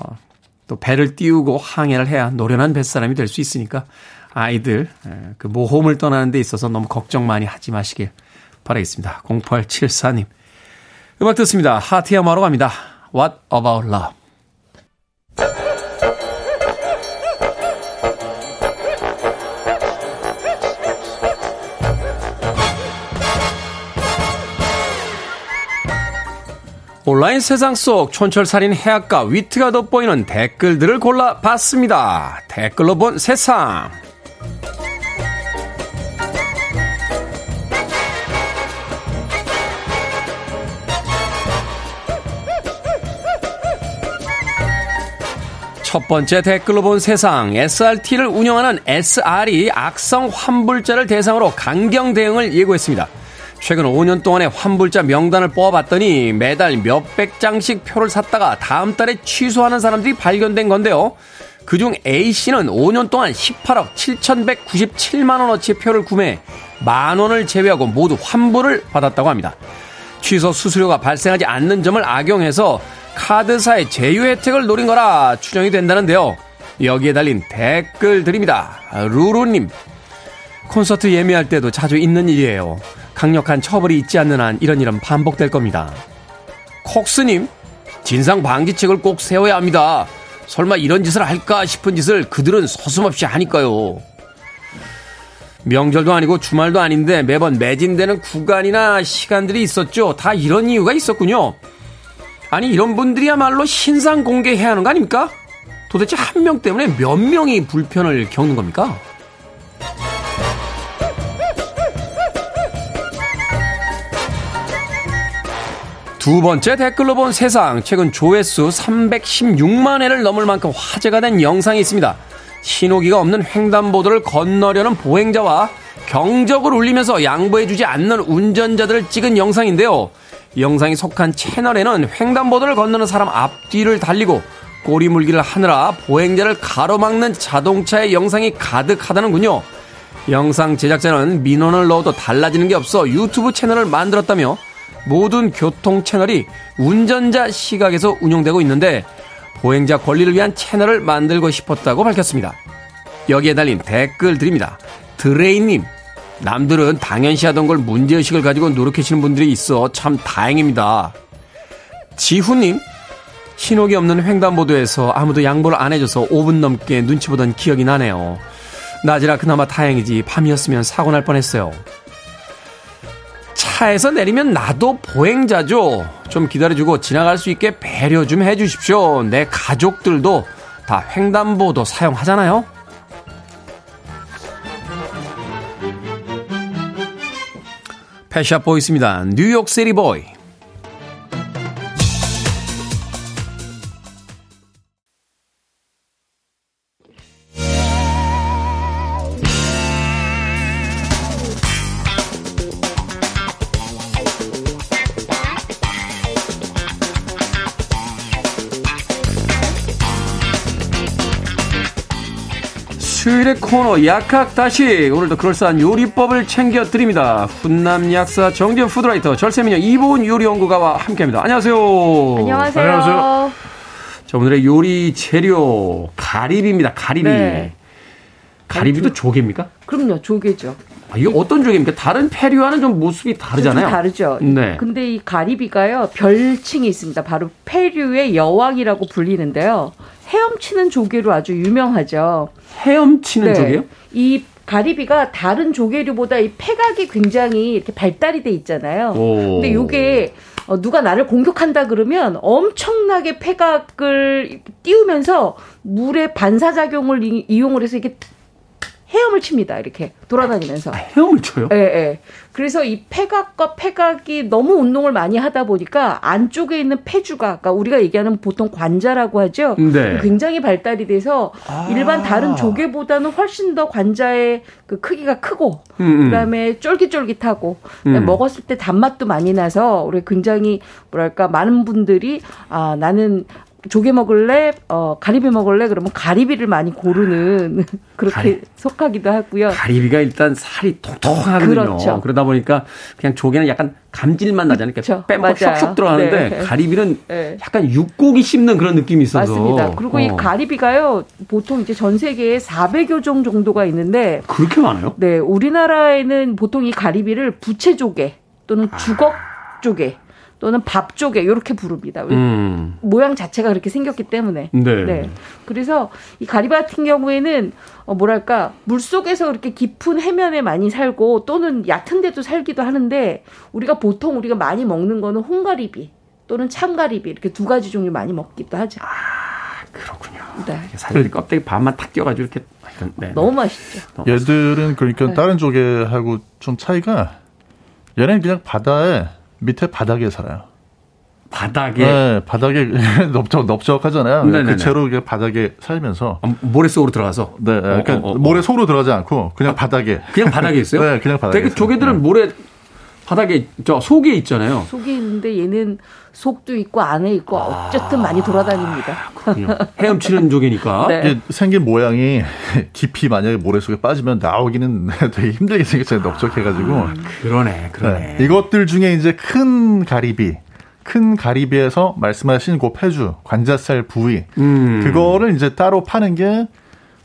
A: 또 배를 띄우고 항해를 해야 노련한 뱃사람이 될 수 있으니까 아이들 그 모험을 떠나는 데 있어서 너무 걱정 많이 하지 마시길 바라겠습니다. 0874님. 음악 듣습니다. 하티야마로 갑니다. What about love? 온라인 세상 속 촌철살인 해악과 위트가 돋보이는 댓글들을 골라봤습니다. 댓글로 본 세상. 첫 번째 댓글로 본 세상 SRT를 운영하는 SR이 악성 환불자를 대상으로 강경 대응을 예고했습니다. 최근 5년 동안의 환불자 명단을 뽑아봤더니 매달 몇백 장씩 표를 샀다가 다음 달에 취소하는 사람들이 발견된 건데요. 그중 A씨는 5년 동안 18억 7,197만원어치의 표를 구매, 만원을 제외하고 모두 환불을 받았다고 합니다. 취소 수수료가 발생하지 않는 점을 악용해서 카드사의 제휴 혜택을 노린 거라 추정이 된다는데요. 여기에 달린 댓글 드립니다. 루루님. 콘서트 예매할 때도 자주 있는 일이에요. 강력한 처벌이 있지 않는 한 이런 일은 반복될 겁니다. 콕스님. 진상 방지책을 꼭 세워야 합니다. 설마 이런 짓을 할까 싶은 짓을 그들은 서슴없이 하니까요. 명절도 아니고 주말도 아닌데 매번 매진되는 구간이나 시간들이 있었죠. 다 이런 이유가 있었군요. 아니 이런 분들이야말로 신상 공개해야 하는 거 아닙니까? 도대체 한 명 때문에 몇 명이 불편을 겪는 겁니까? 두 번째 댓글로 본 세상 최근 조회수 316만 회를 넘을 만큼 화제가 된 영상이 있습니다. 신호기가 없는 횡단보도를 건너려는 보행자와 경적을 울리면서 양보해주지 않는 운전자들을 찍은 영상인데요. 영상이 속한 채널에는 횡단보도를 건너는 사람 앞뒤를 달리고 꼬리 물기를 하느라 보행자를 가로막는 자동차의 영상이 가득하다는군요. 영상 제작자는 민원을 넣어도 달라지는 게 없어 유튜브 채널을 만들었다며 모든 교통 채널이 운전자 시각에서 운영되고 있는데 보행자 권리를 위한 채널을 만들고 싶었다고 밝혔습니다. 여기에 달린 댓글 드립니다. 드레이님, 남들은 당연시 하던 걸 문제의식을 가지고 노력하시는 분들이 있어 참 다행입니다. 지훈님, 신호기 없는 횡단보도에서 아무도 양보를 안 해줘서 5분 넘게 눈치 보던 기억이 나네요. 낮이라 그나마 다행이지 밤이었으면 사고 날 뻔했어요. 차에서 내리면 나도 보행자죠. 좀 기다려주고 지나갈 수 있게 배려 좀 해주십시오. 내 가족들도 다 횡단보도 사용하잖아요. 패샵 보이스입니다. 뉴욕 시리 보이. 코너 약학다시 오늘도 그럴싸한 요리법을 챙겨드립니다. 훈남 약사 정재훈 푸드라이터 절세미녀 이보은 요리연구가와 함께합니다. 안녕하세요.
G: 안녕하세요.
A: 안녕하세요. 자 오늘의 요리 재료 가리비입니다. 가리비.
G: 네.
A: 가리비도 조개입니까?
G: 그럼요, 조개죠.
A: 아, 이게 어떤 조개입니까? 다른 페류와는 좀 모습이 다르잖아요.
G: 좀 다르죠.
A: 네.
G: 근데 이 가리비가요, 별칭이 있습니다. 바로 페류의 여왕이라고 불리는데요. 헤엄치는 조개로 아주 유명하죠.
A: 헤엄치는 조개요?
G: 이 가리비가 다른 조개류보다 이 폐각이 굉장히 이렇게 발달이 돼 있잖아요.
A: 오.
G: 근데 요게 어, 누가 나를 공격한다 그러면 엄청나게 폐각을 띄우면서 물의 반사작용을 이- 이용을 해서 이게 헤엄을 칩니다. 이렇게 돌아다니면서.
A: 아, 헤엄을 쳐요?
G: 예, 예. 그래서 이 폐각과 폐각이 너무 운동을 많이 하다 보니까 안쪽에 있는 폐주가, 그러니까 우리가 얘기하는 보통 관자라고 하죠.
A: 네.
G: 굉장히 발달이 돼서
A: 아.
G: 일반 다른 조개보다는 훨씬 더 관자의 그 크기가 크고,
A: 음, 음.
G: 그다음에 쫄깃쫄깃하고, 음. 먹었을 때 단맛도 많이 나서 우리 굉장히 뭐랄까 많은 분들이 아 나는 조개 먹을래, 어 가리비 먹을래 그러면 가리비를 많이 고르는 그렇게
A: 가리-
G: 속하기도 하고요.
A: 가리비가 일단 살이 통통하거든요.
G: 그렇죠.
A: 그러다 보니까 그냥 조개는 약간 감질만 나잖아요.
G: 그렇죠.
A: 빼먹고
G: 맞아요.
A: 쏙쏙 들어가는데
G: 네.
A: 가리비는
G: 네.
A: 약간 육고기 씹는 그런 느낌이 있어서.
G: 맞습니다. 그리고 이
A: 어.
G: 가리비가요, 보통 이제 전 세계에 400여 종 정도가 있는데,
A: 그렇게 많아요?
G: 네, 우리나라에는 보통 이 가리비를 부채조개 또는
A: 아.
G: 주걱 조개 또는 밥 조개 이렇게 부릅니다.
A: 음.
G: 모양 자체가 그렇게 생겼기 때문에.
A: 네.
G: 그래서 이 가리비 같은 경우에는 어 뭐랄까 물 속에서 이렇게 깊은 해면에 많이 살고 또는 얕은 데도 살기도 하는데 우리가 보통 우리가 많이 먹는 거는 홍가리비 또는 참가리비 이렇게 두 가지 종류 많이 먹기도 하죠.
A: 아, 그렇군요.
G: 네.
A: 사실 껍데기 반만 탁 껴가지고 이렇게 하여튼, 네, 네.
G: 너무 맛있죠.
H: 얘들은 그러니까
G: 네.
H: 다른 조개하고 좀 차이가 얘네는 그냥 바다에 밑에 바닥에 살아요.
A: 바닥에
H: 네, 바닥에 넓적 넓적하잖아요.
A: 네네네.
H: 그 채로 그냥 바닥에 살면서
A: 아, 모래 속으로 들어가서
H: 네, 그러니까
A: 어, 어, 어.
H: 모래 속으로 들어가지 않고 그냥 바닥에
A: 그냥 바닥에 있어요?
H: 네, 그냥 바닥에
A: 되게
H: 있어요.
A: 조개들은
H: 네.
A: 모래 바닥에 저 속에 있잖아요.
G: 속에 있는데 얘는 속도 있고 안에 있고 어쨌든 많이 돌아다닙니다.
A: 그렇군요. 헤엄치는 조개니까.
G: 네.
H: 생긴 모양이 깊이 만약에 모래 속에 빠지면 나오기는 되게 힘들게 생겼잖아요. 넓적해가지고.
A: 그러네, 그러네.
H: 네. 이것들 중에 이제 큰 가리비, 큰 가리비에서 말씀하신 그 폐주, 관자살 부위,
A: 음.
H: 그거를 이제 따로 파는 게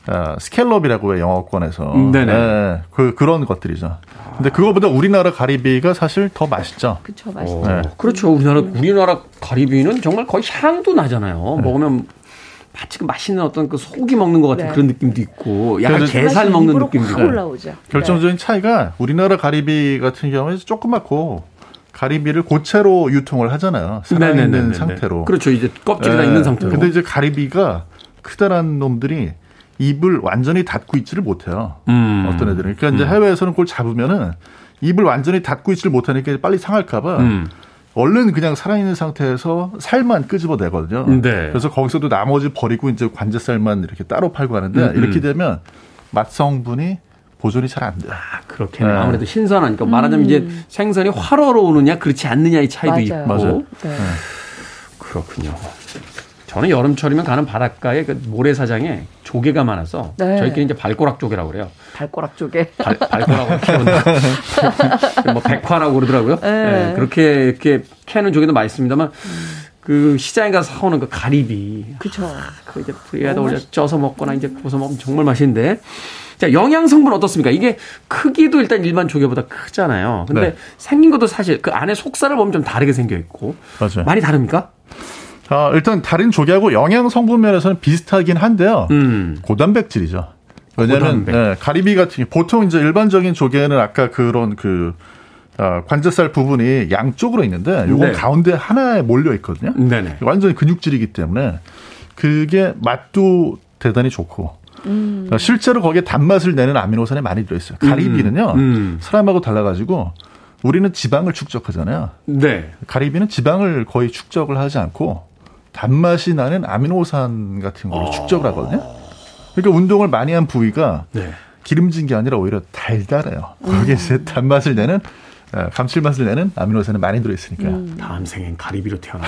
H: 어, 스켈럽이라고 해요, 영어권에서.
A: 네네.
H: 네, 그, 그런 것들이죠. 근데 그거보다 우리나라 가리비가 사실 더 맛있죠.
G: 그쵸 맛있죠.
A: 어,
H: 네.
A: 그렇죠. 우리나라 우리나라 가리비는 정말 거의 향도 나잖아요. 먹으면 마치 그 맛있는 어떤 그 소고기 먹는 것 같은
G: 네.
A: 그런 느낌도 있고, 약간 게살 먹는 느낌도
G: 확
A: 있고.
G: 올라오죠.
H: 결정적인 차이가 우리나라 가리비 같은 경우에 조그맣고 가리비를 고체로 유통을 하잖아요. 살아있는. 상태로.
A: 그렇죠. 이제 껍질이 다
H: 예.
A: 있는 상태로.
H: 근데 이제 가리비가 크다란 놈들이 입을 완전히 닫고 있지를 못해요.
A: 음.
H: 어떤 애들은. 그러니까 이제 해외에서는 그걸 잡으면은 입을 완전히 닫고 있지를 못하니까 빨리 상할까봐
A: 음.
H: 얼른 그냥 살아있는 상태에서 살만 끄집어내거든요.
A: 네.
H: 그래서 거기서도 나머지 버리고 이제 관제살만 이렇게 따로 팔고 하는데
A: 음,
H: 이렇게
A: 음.
H: 되면 맛 성분이 보존이 잘 안 돼요.
A: 그렇겠네요.
H: 네.
A: 아무래도 신선하니까 말하자면 이제 생선이 활어로우느냐 그렇지 않느냐의 차이도
G: 맞아요.
A: 있고.
H: 맞아요.
G: 네.
A: 그렇군요. 저는 여름철이면 가는 바닷가에 그 모래사장에 조개가 많아서
G: 네.
A: 저희끼리 이제 발꼬락 조개라고 그래요.
G: 발꼬락 쪽에.
A: 발, 발꼬락으로 키운다. 뭐 백화라고 그러더라고요.
G: 네.
A: 예, 그렇게 이렇게 캐는 조개도 맛있습니다만 그 시장에 가서 사오는 그 가리비
G: 그쵸.
A: 그 이제 불에다 올려 쪄서 먹거나 이제 구워서 먹으면 정말 맛있는데. 자, 영양 성분 어떻습니까? 이게 크기도 일단 일반 조개보다 크잖아요. 근데
H: 네.
A: 생긴 것도 사실 그 안에 속살을 보면 좀 다르게 생겨 있고.
H: 맞아요.
A: 많이 다릅니까?
H: 아, 일단 다른 조개하고 영양 성분 면에서는 비슷하긴 한데요.
A: 음.
H: 고단백질이죠. 왜냐하면
A: 고단백.
H: 예, 가리비 같은 게 보통 이제 일반적인 조개는 아까 그런 그 아, 관제살 부분이 양쪽으로 있는데 요건
A: 네.
H: 가운데 하나에 몰려 있거든요.
A: 네네.
H: 완전히 근육질이기 때문에 그게 맛도 대단히 좋고
G: 음.
H: 어, 실제로 거기에 단맛을 내는 아미노산이 많이 들어있어요. 가리비는요
A: 음.
H: 사람하고 달라가지고 우리는 지방을 축적하잖아요.
A: 네.
H: 가리비는 지방을 거의 축적을 하지 않고 단맛이 나는 아미노산 같은 걸
A: 어.
H: 축적을 하거든요. 그러니까 운동을 많이 한 부위가
A: 네.
H: 기름진 게 아니라 오히려 달달해요. 거기에 이제 단맛을 내는 어, 감칠맛을 내는 아미노산이 많이 들어있으니까.
G: 음.
A: 다음 생엔 가리비로 태어나.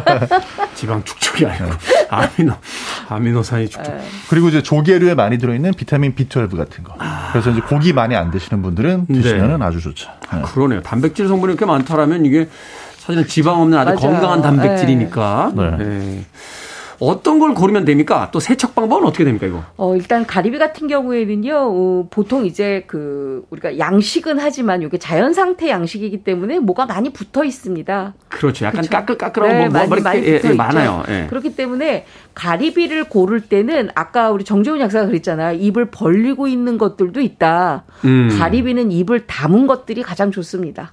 A: 지방 축적이 아니고 아미노 아미노산이 축적.
H: 그리고 이제 조개류에 많이 들어있는 비타민 B12 같은 거. 그래서 이제 고기 많이 안 드시는 분들은
A: 네.
H: 드시면 아주 좋죠. 네.
A: 그러네요. 단백질 성분이 이렇게 많다라면 이게 사실은 지방 없는 아주
G: 맞아요.
A: 건강한 단백질이니까.
H: 네.
A: 네. 어떤 걸 고르면 됩니까? 또 세척 방법은 어떻게 됩니까, 이거?
G: 어, 일단 가리비 같은 경우에는요, 어, 보통 이제 그, 우리가 양식은 하지만 이게 자연 상태 양식이기 때문에 뭐가 많이 붙어 있습니다.
A: 그렇죠. 약간. 까끌까끌하고
G: 네,
A: 뭐, 뭐
G: 많이,
A: 이렇게
G: 많이
A: 예,
G: 붙어
A: 예. 많아요. 예.
G: 그렇기 때문에 가리비를 고를 때는 아까 우리 정재훈 약사가 그랬잖아요. 입을 벌리고 있는 것들도 있다.
A: 음.
G: 가리비는 입을 다문 것들이 가장 좋습니다.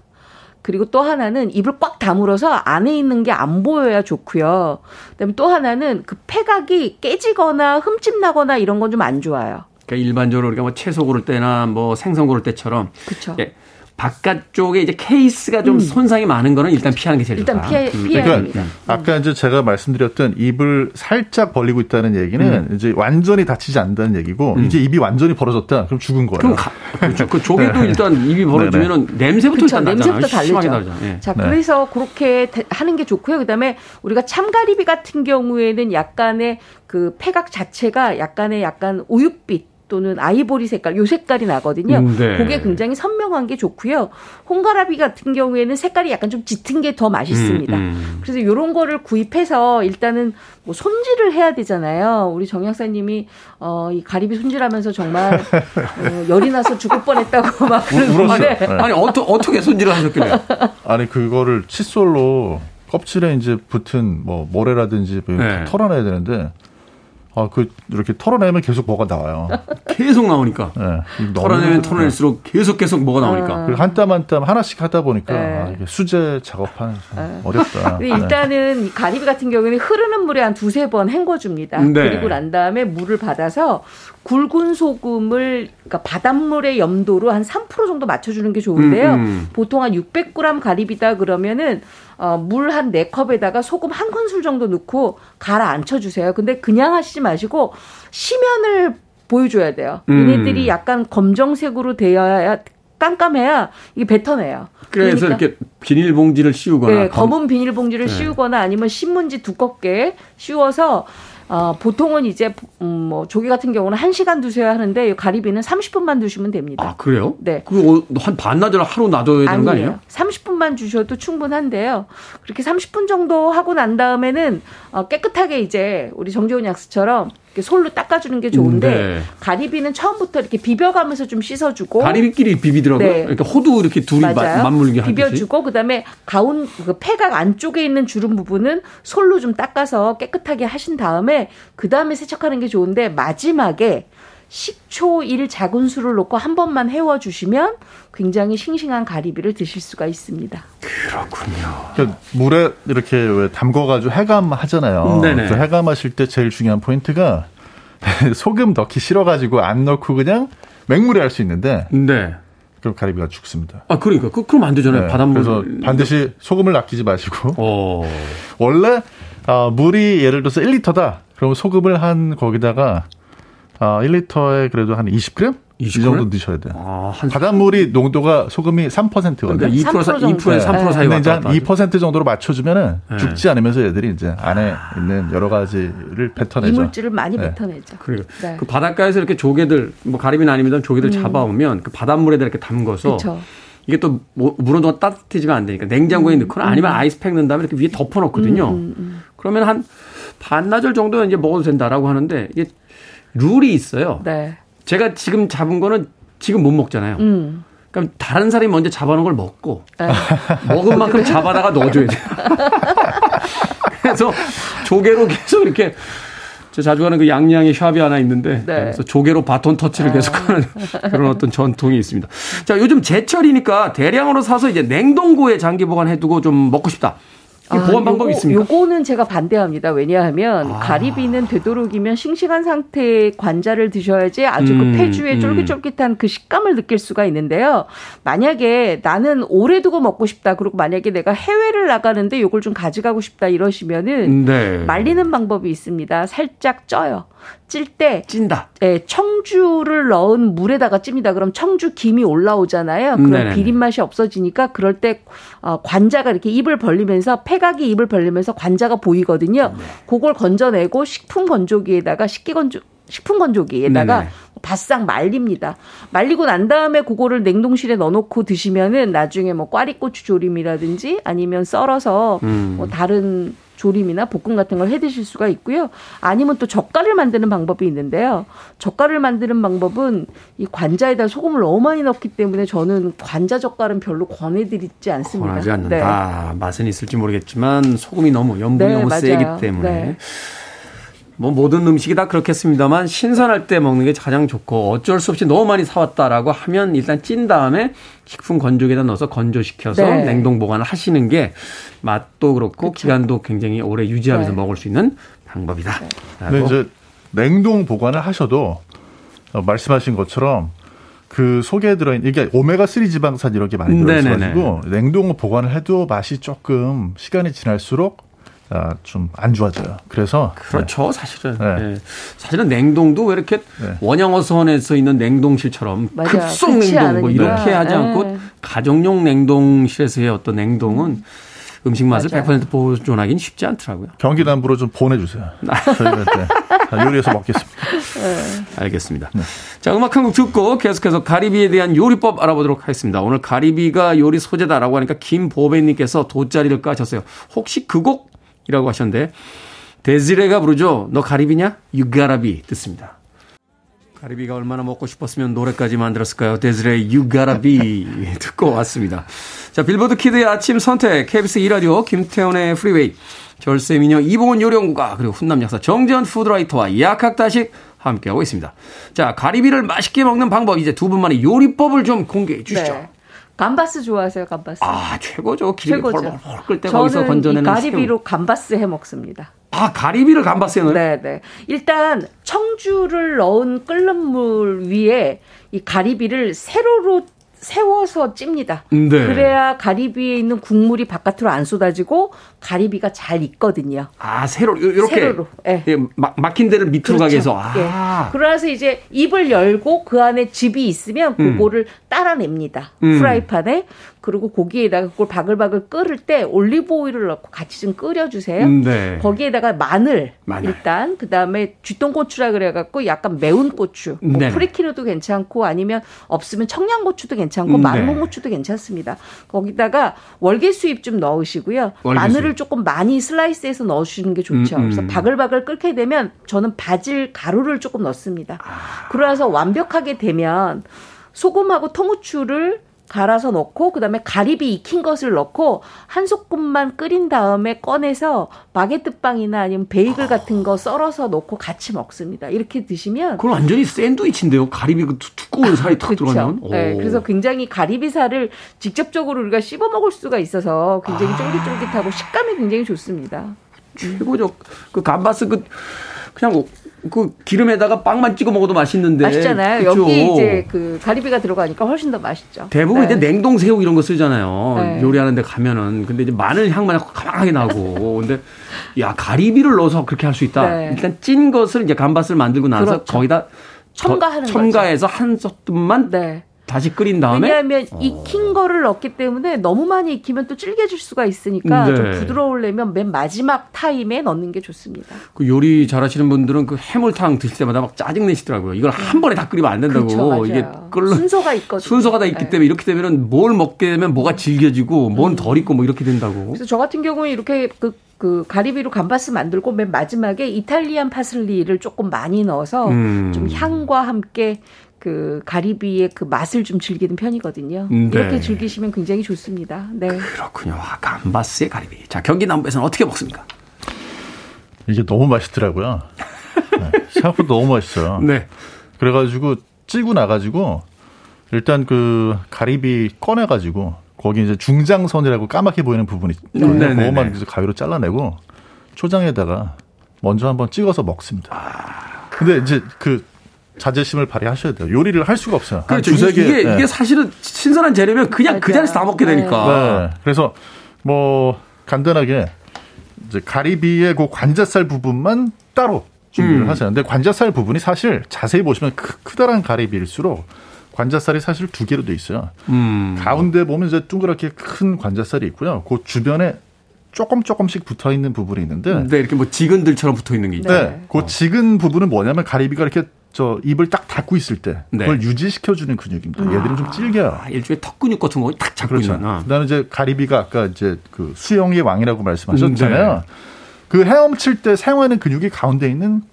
G: 그리고 또 하나는 입을 꽉 다물어서 안에 있는 게 안 보여야 좋고요. 그다음에 또 하나는 그 폐각이 깨지거나 흠집 나거나 이런 건 좀 안 좋아요.
A: 그러니까 일반적으로 우리가 뭐 채소 고를 때나 뭐 생선 고를 때처럼
G: 그렇죠.
A: 예, 바깥쪽에 이제 케이스가 좀 손상이 많은 거는 일단 피하는 게 제일
G: 일단
A: 좋다.
G: 피해
A: 음.
G: 피해야
H: 그러니까
G: 됩니다.
H: 아까 이제 제가 말씀드렸던 입을 살짝 벌리고 있다는 얘기는
A: 음.
H: 이제 완전히 닫히지 않는다는 얘기고 이제 입이 완전히 벌어졌다. 그럼 죽은 거예요.
A: 그럼 가, 그렇죠. 그 조개도 일단 입이 벌어지면은 냄새부터
G: 그쵸,
A: 일단
G: 냄새부터
A: 나잖아요. 심하게
G: 다르죠.
A: 다르죠. 예.
G: 자,
H: 네.
G: 그래서 그렇게 대- 하는 게 좋고요. 그다음에 우리가 참가리비 같은 경우에는 약간의 그 폐각 자체가 약간의 약간 우윳빛 또는 아이보리 색깔, 요 색깔이 나거든요.
A: 음, 네.
G: 그게 굉장히 선명한 게 좋고요. 홍가라비 같은 경우에는 색깔이 약간 좀 짙은 게 더 맛있습니다.
A: 음, 음.
G: 그래서 이런 거를 구입해서 일단은 뭐 손질을 해야 되잖아요. 우리 정 약사님이 어, 이 가리비 손질하면서 정말 어, 열이 나서 죽을 뻔했다고 막 그러는데.
H: 네.
A: 아니 어떠, 어떻게 손질을 하셨길래?
H: 아니 그거를 칫솔로 껍질에 이제 붙은 뭐 모래라든지 뭐
A: 네.
H: 털어내야 되는데 아, 그, 이렇게 털어내면 계속 뭐가 나와요.
A: 계속 나오니까.
H: 네.
A: 털어내면 털어낼수록 계속 계속 뭐가 나오니까.
H: 그리고 한땀 한 땀 하나씩 하다 보니까
G: 네.
H: 아, 이게 수제 작업하는 어렵다.
G: 근데 일단은 이 가리비 같은 경우에는 흐르는 물에 한 두세 번 헹궈줍니다.
A: 네.
G: 그리고 난 다음에 물을 받아서 굵은 소금을 그러니까 바닷물의 염도로 한 3% 정도 맞춰주는 게 좋은데요.
A: 음, 음.
G: 보통 한 600g 가리비다 그러면은 어, 물 한 4컵에다가 소금 한 큰술 정도 넣고 가라앉혀 주세요. 근데 그냥 하시지 마시고 시면을 보여줘야 돼요.
A: 음.
G: 얘네들이 약간 검정색으로 되어야 깜깜해야 이게 뱉어내요.
A: 그래서
G: 그러니까
A: 이렇게 비닐봉지를 씌우거나.
G: 네, 검은 비닐봉지를
A: 네.
G: 씌우거나 아니면 신문지 두껍게 씌워서 어, 보통은 이제 음, 뭐 조개 같은 경우는 1시간 두셔야 하는데 이 가리비는 30분만 두시면 됩니다.
A: 아, 그래요?
G: 네.
A: 그거 한 반나절 하루 놔둬야 되는 거 아니에요?
G: 30분만 주셔도 충분한데요. 그렇게 30분 정도 하고 난 다음에는 어, 깨끗하게 이제 우리 정재훈 약수처럼 솔로 닦아주는 게 좋은데
A: 네.
G: 가리비는 처음부터 이렇게 비벼가면서 좀 씻어주고
A: 가리비끼리 비비더라고요.
G: 네.
A: 그러니까 호두 이렇게 둘이 마-
G: 맞아요.
A: 맞물게 하듯이.
G: 비벼주고 그다음에 가운 그 폐각 안쪽에 있는 주름 부분은 솔로 좀 닦아서 깨끗하게 하신 다음에 그다음에 세척하는 게 좋은데 마지막에 식초 1 작은 술을 넣고 한 번만 해워 주시면 굉장히 싱싱한 가리비를 드실 수가 있습니다.
H: 그러니까 물에 이렇게 왜 담궈가지고 해감 하잖아요.
A: 네네.
H: 그 해감하실 때 제일 중요한 포인트가 소금 넣기 싫어가지고 안 넣고 그냥 맹물에 할 수 있는데
A: 네.
H: 그럼 가리비가 죽습니다.
A: 아, 그러니까. 그, 그럼 안 되잖아요.
H: 네,
A: 바닷물.
H: 그래서 반드시 소금을 아끼지 마시고
A: 어.
H: 원래 어, 물이 예를 들어서 1리터다. 그러면 소금을 한 거기다가 어, 1리터에 그래도 한 20g? 이
A: 20g?
H: 정도 넣으셔야 돼요.
A: 아, 한
H: 바닷물이 농도가 소금이 3%거든요.
A: 그러니까 2% 사, 2%
G: 3%
A: 3% 사이
H: 근데 이제
A: 왔다
H: 한
A: 갔다. 하죠.
H: 2% 정도로 맞춰주면은
A: 네.
H: 죽지 않으면서 얘들이 이제 안에 있는 여러 가지를 뱉어내죠.
G: 이물질을 많이
H: 네.
G: 뱉어내죠.
A: 그래요.
G: 네.
A: 그 바닷가에서 이렇게 조개들, 뭐 가리비는 아니면 조개들 잡아오면 그 바닷물에다 이렇게 담궈서
G: 그렇죠.
A: 이게 또 뭐- 물은 동안 따뜻해지면 안 되니까 냉장고에 넣거나 아니면 아이스팩 넣은 다음에 이렇게 위에 덮어놓거든요. 그러면 한 반나절 정도 이제 먹어도 된다라고 하는데 이게 룰이 있어요.
G: 네.
A: 제가 지금 잡은 거는 지금 못 먹잖아요.
G: 음.
A: 그럼 다른 사람이 먼저 잡아놓은 걸 먹고
G: 네.
A: 먹은 만큼 잡아다가 넣어줘야 돼요. 그래서 조개로 계속 이렇게 저 자주 가는 그 양양의 샵이 하나 있는데
G: 네.
A: 그래서 조개로 바톤 터치를 계속하는 그런 어떤 전통이 있습니다. 자 요즘 제철이니까 대량으로 사서 이제 냉동고에 장기 보관해두고 좀 먹고 싶다. 이 보관 방법이
G: 요거-
A: 있습니까?
G: 요거는 제가 반대합니다. 왜냐하면
A: 아.
G: 가리비는 되도록이면 싱싱한 상태의 관자를 드셔야지 아주
A: 음,
G: 그 폐주의
A: 음.
G: 쫄깃쫄깃한 그 식감을 느낄 수가 있는데요. 만약에 나는 오래 두고 먹고 싶다. 그리고 만약에 내가 해외를 나가는데 요걸 좀 가져가고 싶다 이러시면은
A: 네.
G: 말리는 방법이 있습니다. 살짝 쪄요. 찔때
A: 찐다.
G: 예, 청주를 넣은 물에다가 찝니다. 그럼 청주 김이 올라오잖아요. 그럼
A: 네네네.
G: 비린 맛이 없어지니까 그럴 때 어, 관자가 이렇게 입을 벌리면서 폐각이 입을 벌리면서 관자가 보이거든요.
A: 네.
G: 그걸 건져내고 식품 건조기에다가 식기 건조 식품 건조기에다가
A: 네네.
G: 바싹 말립니다. 말리고 난 다음에 그거를 냉동실에 넣어놓고 드시면은 나중에 뭐 꽈리고추 조림이라든지 아니면 썰어서
A: 음.
G: 뭐 다른 조림이나 볶음 같은 걸 해 드실 수가 있고요. 아니면 또 젓갈을 만드는 방법이 있는데요. 젓갈을 만드는 방법은 이 관자에다 소금을 너무 많이 넣기 때문에 저는 관자 젓갈은 별로 권해드리지 않습니다.
A: 권하지 않는다. 맛은 있을지 모르겠지만 소금이 너무 염분이
G: 네,
A: 너무
G: 맞아요.
A: 세기 때문에
G: 네.
A: 뭐 모든 음식이 다 그렇겠습니다만 신선할 때 먹는 게 가장 좋고 어쩔 수 없이 너무 많이 사왔다라고 하면 일단 찐 다음에 식품 건조기에다 넣어서 건조시켜서
G: 네.
A: 냉동 보관을 하시는 게 맛도 그렇고 기간도 굉장히 오래 유지하면서
G: 네.
A: 먹을 수 있는 방법이다.
H: 근데 이제 냉동 보관을 하셔도 어, 말씀하신 것처럼 그 속에 들어있는 이게 오메가 3 지방산 이런 게 많이 들어있어가지고 냉동 보관을 해도 맛이 조금 시간이 지날수록 아, 좀안 좋아져요. 그래서
A: 그렇죠, 사실은.
H: 네.
A: 예. 사실은 냉동도 왜 이렇게
H: 네.
A: 원양어선에서 있는 냉동실처럼
G: 맞아요.
A: 급속 냉동 뭐. 이렇게 하지
G: 네.
A: 않고 가정용 냉동실에서의 어떤 냉동은 음식 맛을
G: 맞아요.
A: 100% 보존하기는 쉽지 않더라고요.
H: 경기 남부로 좀 보내주세요. 저희가 네, 요리해서 먹겠습니다.
A: 알겠습니다. 자, 음악 한 곡 듣고 계속해서 가리비에 대한 요리법 알아보도록 하겠습니다. 오늘 가리비가 요리 소재다라고 하니까 김보배님께서 돗자리를 까셨어요. 혹시 그곡 이라고 하셨는데 데즈레가 부르죠. 너 가리비냐? You Gotta Be 듣습니다. 가리비가 얼마나 먹고 싶었으면 노래까지 만들었을까요? 데즈레의 You Gotta Be 듣고 왔습니다. 자, 빌보드 키드의 아침 선택 KBS 2라디오 김태훈의 프리웨이 절세미녀 이보은 요리연구가 그리고 훈남 약사 정재훈 food writer와 약학다식 함께하고 있습니다. 자, 가리비를 맛있게 먹는 방법 이제 두 분만의 요리법을 좀 공개해 주시죠.
G: 네. 감바스 좋아하세요, 감바스?
A: 아, 최고죠. 기름이
G: 최고죠.
A: 펄펄 끓때 거기서 건져내는
G: 가리비로
A: 새우.
G: 감바스 해 먹습니다.
A: 아, 가리비를 감바스에 넣어요?
G: 네, 네. 일단 청주를 넣은 끓는 물 위에 이 가리비를 세로로 세워서 찝니다.
A: 네.
G: 그래야 가리비에 있는 국물이 바깥으로 안 쏟아지고 가리비가 잘 익거든요.
A: 아, 세로 이렇게
G: 세로로, 예.
A: 예, 막, 막힌 데를 밑으로 가게 해서 아.
G: 예. 그래서 이제 입을 열고 그 안에 즙이 있으면 그거를 따라냅니다.
A: 음.
G: 프라이팬에. 그리고 고기에다가 그걸 바글바글 끓을 때 올리브 오일을 넣고 같이 좀 끓여주세요.
A: 음, 네.
G: 거기에다가 마늘,
A: 마늘.
G: 일단 그 다음에 쥐똥고추라 그래갖고 약간 매운 고추, 뭐
A: 네네.
G: 프리키누도 괜찮고 아니면 없으면 청양고추도 괜찮고
A: 음, 네.
G: 홍고추도 괜찮습니다. 거기다가 월계수잎 좀 넣으시고요.
A: 월계수잎.
G: 마늘을 조금 많이 슬라이스해서 넣어주시는 게 좋죠.
A: 음, 음.
G: 그래서 바글바글 끓게 되면 저는 바질 가루를 조금 넣습니다.
A: 아.
G: 그래서 완벽하게 되면 소금하고 통후추를 갈아서 넣고 그다음에 가리비 익힌 것을 넣고 한 소끔만 끓인 다음에 꺼내서 바게트 빵이나 아니면 베이글 같은 거 썰어서 넣고 같이 먹습니다. 이렇게 드시면
A: 그건 완전히 샌드위치인데요. 가리비 그 두- 두꺼운 살이 탁
G: 그렇죠.
A: 들어가면.
G: 네,
A: 오.
G: 그래서 굉장히 가리비살을 직접적으로 우리가 씹어 먹을 수가 있어서
A: 아.
G: 굉장히 쫄깃쫄깃하고 식감이 굉장히 좋습니다.
A: 최고죠. 그 감바스 그 그냥 그 기름에다가 빵만 찍어 먹어도 맛있는데.
G: 맛있잖아요.
A: 그죠?
G: 여기 이제 그 가리비가 들어가니까 훨씬 더 맛있죠.
A: 대부분
G: 네.
A: 이제 냉동 새우 이런 거 쓰잖아요.
G: 네.
A: 요리하는 데 가면은. 근데 이제 마늘 향만 가만하게 나고. 근데 야, 가리비를 넣어서 그렇게 할 수 있다.
G: 네.
A: 일단 찐 것을 이제 감바스를 만들고 나서
G: 그렇죠.
A: 거기다
G: 첨가하는
A: 더- 첨가해서 한 솥만
G: 네.
A: 다시 끓인 다음에
G: 왜냐하면 익힌 거를 넣기 때문에 너무 많이 익히면 또 질겨질 수가 있으니까
A: 네.
G: 좀 부드러우려면 맨 마지막 타임에 넣는 게 좋습니다.
A: 그 요리 잘하시는 분들은 그 해물탕 드실 때마다 막 짜증 내시더라고요. 이걸 한 번에 다 끓이면 안 된다고.
G: 그렇죠.
A: 이게 끓는
G: 순서가 있거든요.
A: 순서가 다 있기
G: 네.
A: 때문에 이렇게 되면은 뭘 먹게 되면 뭐가 질겨지고 뭔 덜 익고 뭐 이렇게 된다고.
G: 그래서 저 같은 경우는 이렇게 그, 그 가리비로 감바스 만들고 맨 마지막에 이탈리안 파슬리를 조금 많이 넣어서
A: 음.
G: 좀 향과 함께 그 가리비의 그 맛을 좀 즐기는 편이거든요.
A: 네.
G: 이렇게 즐기시면 굉장히 좋습니다. 네.
A: 그렇군요. 아, 감바스의 가리비. 자, 경기 남부에서는 어떻게 먹습니까?
H: 이게 너무 맛있더라고요. 네, 생각보다 너무 맛있어요.
A: 네.
H: 그래가지고 찌고 나가지고 일단 그 가리비 꺼내가지고 거기 이제 중장선이라고 까맣게 보이는 부분이 있거든요.
A: 네, 네,
H: 그거만
A: 네.
H: 이제 가위로 잘라내고 초장에다가 먼저 한번 찍어서 먹습니다.
A: 아.
H: 근데 이제 그 자제심을 발휘하셔야 돼요. 요리를 할 수가 없어요. 한
A: 그렇죠.
H: 두세
A: 이-
H: 개.
A: 이게,
H: 네.
A: 이게 사실은 신선한 재료면 그냥 그
G: 맞아요.
A: 자리에서 다 먹게
G: 네.
A: 되니까.
H: 네. 그래서 뭐 간단하게 이제 가리비의 그 관자살 부분만 따로 준비를
A: 음.
H: 하세요. 근데 관자살 부분이 사실 자세히 보시면 크, 크다란 가리비일수록 관자살이 사실 두 개로 돼 있어요.
A: 음.
H: 가운데 보면 이제 둥그렇게 큰 관자살이 있고요. 그 주변에 조금 조금씩 붙어 있는 부분이 있는데
A: 네, 이렇게 뭐 지근들처럼 붙어 있는 게 있죠.
H: 네. 그 지근 부분은 뭐냐면 가리비가 이렇게 저 입을 딱 닫고 있을 때
A: 네.
H: 그걸 유지시켜 주는 근육입니다. 얘들은 좀 질겨요.
A: 아, 일종의 턱 근육 같은 거 딱 잡고
H: 그렇죠.
A: 있는. 아.
H: 그다음에 이제 가리비가 아까 이제 그 수영의 왕이라고 말씀하셨잖아요.
A: 음, 네.
H: 그 헤엄칠 때 사용하는 근육이 가운데 있는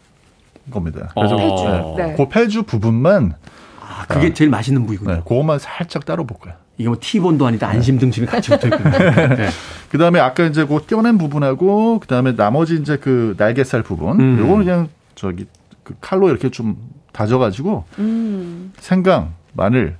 H: 겁니다. 그래서
A: 어.
G: 폐주.
H: 네.
G: 네.
H: 그 폐주 부분만
A: 아, 그게 제일 맛있는 부위군요.
H: 네, 그것만 살짝 따로 볶아요.
A: 이게 뭐 티본도 아니다 안심 등심이 같이 붙어 있군요. 네.
H: 그다음에 아까 이제 그 떼어낸 부분하고 그다음에 나머지 이제 그 날개살 부분
A: 음.
H: 요거는 그냥 저기 그 칼로 이렇게 좀 다져가지고
G: 음.
H: 생강, 마늘,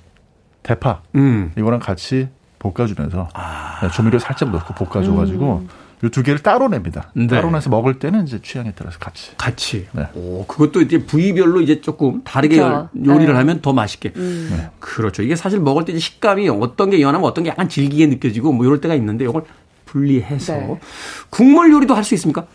H: 대파
A: 음.
H: 이거랑 같이 볶아주면서
A: 아.
H: 네, 조미료 살짝 넣고 볶아줘가지고 이두 개를 따로 냅니다.
A: 네.
H: 따로 내서 먹을 때는 이제 취향에 따라서 같이.
A: 같이.
H: 네.
A: 오, 그것도 이제 부위별로 이제 조금 다르게
G: 그렇죠.
A: 요리를
G: 네.
A: 하면 더 맛있게.
G: 음.
A: 그렇죠. 이게 사실 먹을 때 이제 식감이 어떤 게 연하면 어떤 게 약간 질기게 느껴지고 뭐 이럴 때가 있는데 이걸 분리해서
G: 네.
A: 국물 요리도 할 수 있습니까?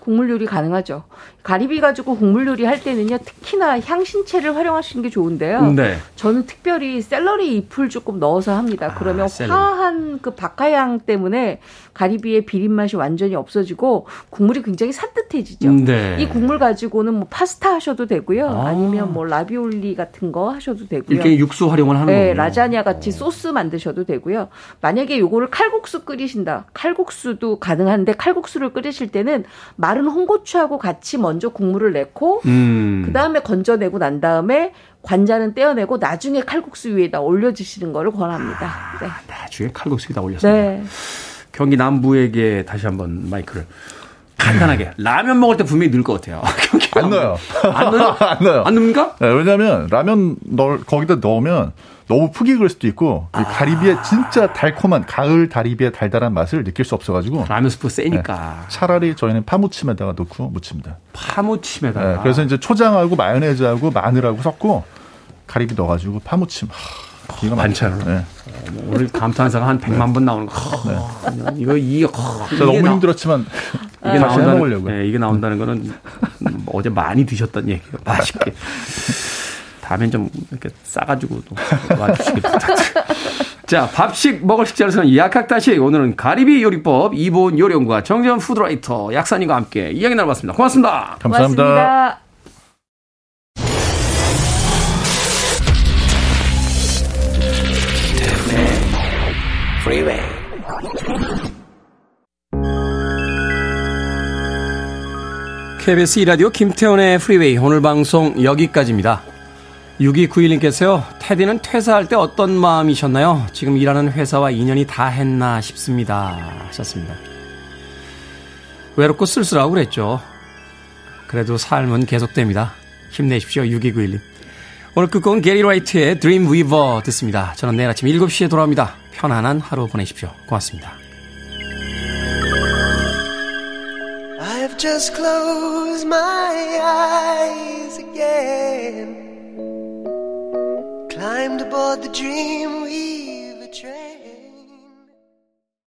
G: 국물 요리 가능하죠. 가리비 가지고 국물 요리 할 때는요, 특히나 향신채를 활용하시는 게 좋은데요.
A: 네.
G: 저는 특별히 샐러리 잎을 조금 넣어서 합니다.
A: 아,
G: 그러면
A: 샐러리.
G: 화한 그 박하향 때문에 가리비의 비린 맛이 완전히 없어지고 국물이 굉장히 산뜻해지죠.
A: 네.
G: 이 국물 가지고는 뭐 파스타 하셔도 되고요.
A: 아.
G: 아. 니면뭐 라비올리 같은 거 하셔도 되고요.
A: 일종의 육수 활용을 하는
G: 네,
A: 거군요.
G: 라자냐 같이 소스 만드셔도 되고요. 만약에 요거를 칼국수 끓이신다. 칼국수도 가능한데 칼국수를 끓이실 때는 마른 홍고추하고 같이 먼저 국물을 내고
A: 음.
G: 그다음에 건져내고 난 다음에 관자는 떼어내고 나중에 칼국수 위에다 올려 주시는 거를 권합니다. 네.
A: 나중에 칼국수 위에다 올렸습니다.
G: 네.
A: 경기 남부에게 다시 한번 마이크를 간단하게 라면 먹을 때 분명히 넣을 것 같아요.
H: 안 넣어요.
A: 안 넣어요?
H: 안 넣어요.
A: 안 넣습니까?
H: 네, 왜냐하면 라면 넣 거기다 넣으면 너무 푹 익을 수도 있고 이 가리비의 진짜 달콤한 가을 다리비의 달달한 맛을 느낄 수 없어가지고
A: 라면 스프 세니까
H: 차라리 저희는 파무침에다가 넣고 무칩니다.
A: 파무침에다가
H: 네, 그래서 이제 초장하고 마요네즈하고 마늘하고 섞고 가리비 넣어가지고 파무침. 하, 기가 막히죠.
A: 반찬으로.
H: 네.
A: 오늘 감탄사가 한 100만 번 나오는 거. 허, 이거 이게 허,
H: 진짜 너무
A: 나-
H: 힘들었지만
A: 이게 나온다는. 네, 이게 나온다는 거는 뭐 어제 많이 드셨던 얘기예요. 맛있게. 다음엔 좀 이렇게 싸가지고 또 와주시길 부탁드립니다. 자, 밥식 먹을 식재로서는 약학다식 오늘은 가리비 요리법 이보은 요리연구가 정재원 푸드라이터 약사님과 함께 이야기 나눠봤습니다. 고맙습니다.
H: 감사합니다.
G: 고맙습니다.
E: Freeway.
A: KBS 2라디오 김태훈의 프리웨이 오늘 방송 여기까지입니다. 6291님께서요. 테디는 퇴사할 때 어떤 마음이셨나요? 지금 일하는 회사와 인연이 다 했나 싶습니다. 하셨습니다. 외롭고 쓸쓸하고 그랬죠. 그래도 삶은 계속됩니다. 힘내십시오. 6291님. 오늘 끝곡은 게리 라이트의 Dream Weaver 듣습니다. 저는 내일 아침 7시에 돌아옵니다. 편안한 하루 보내십시오. 고맙습니다.
I: I've just closed my eyes again. Climbed aboard the dream we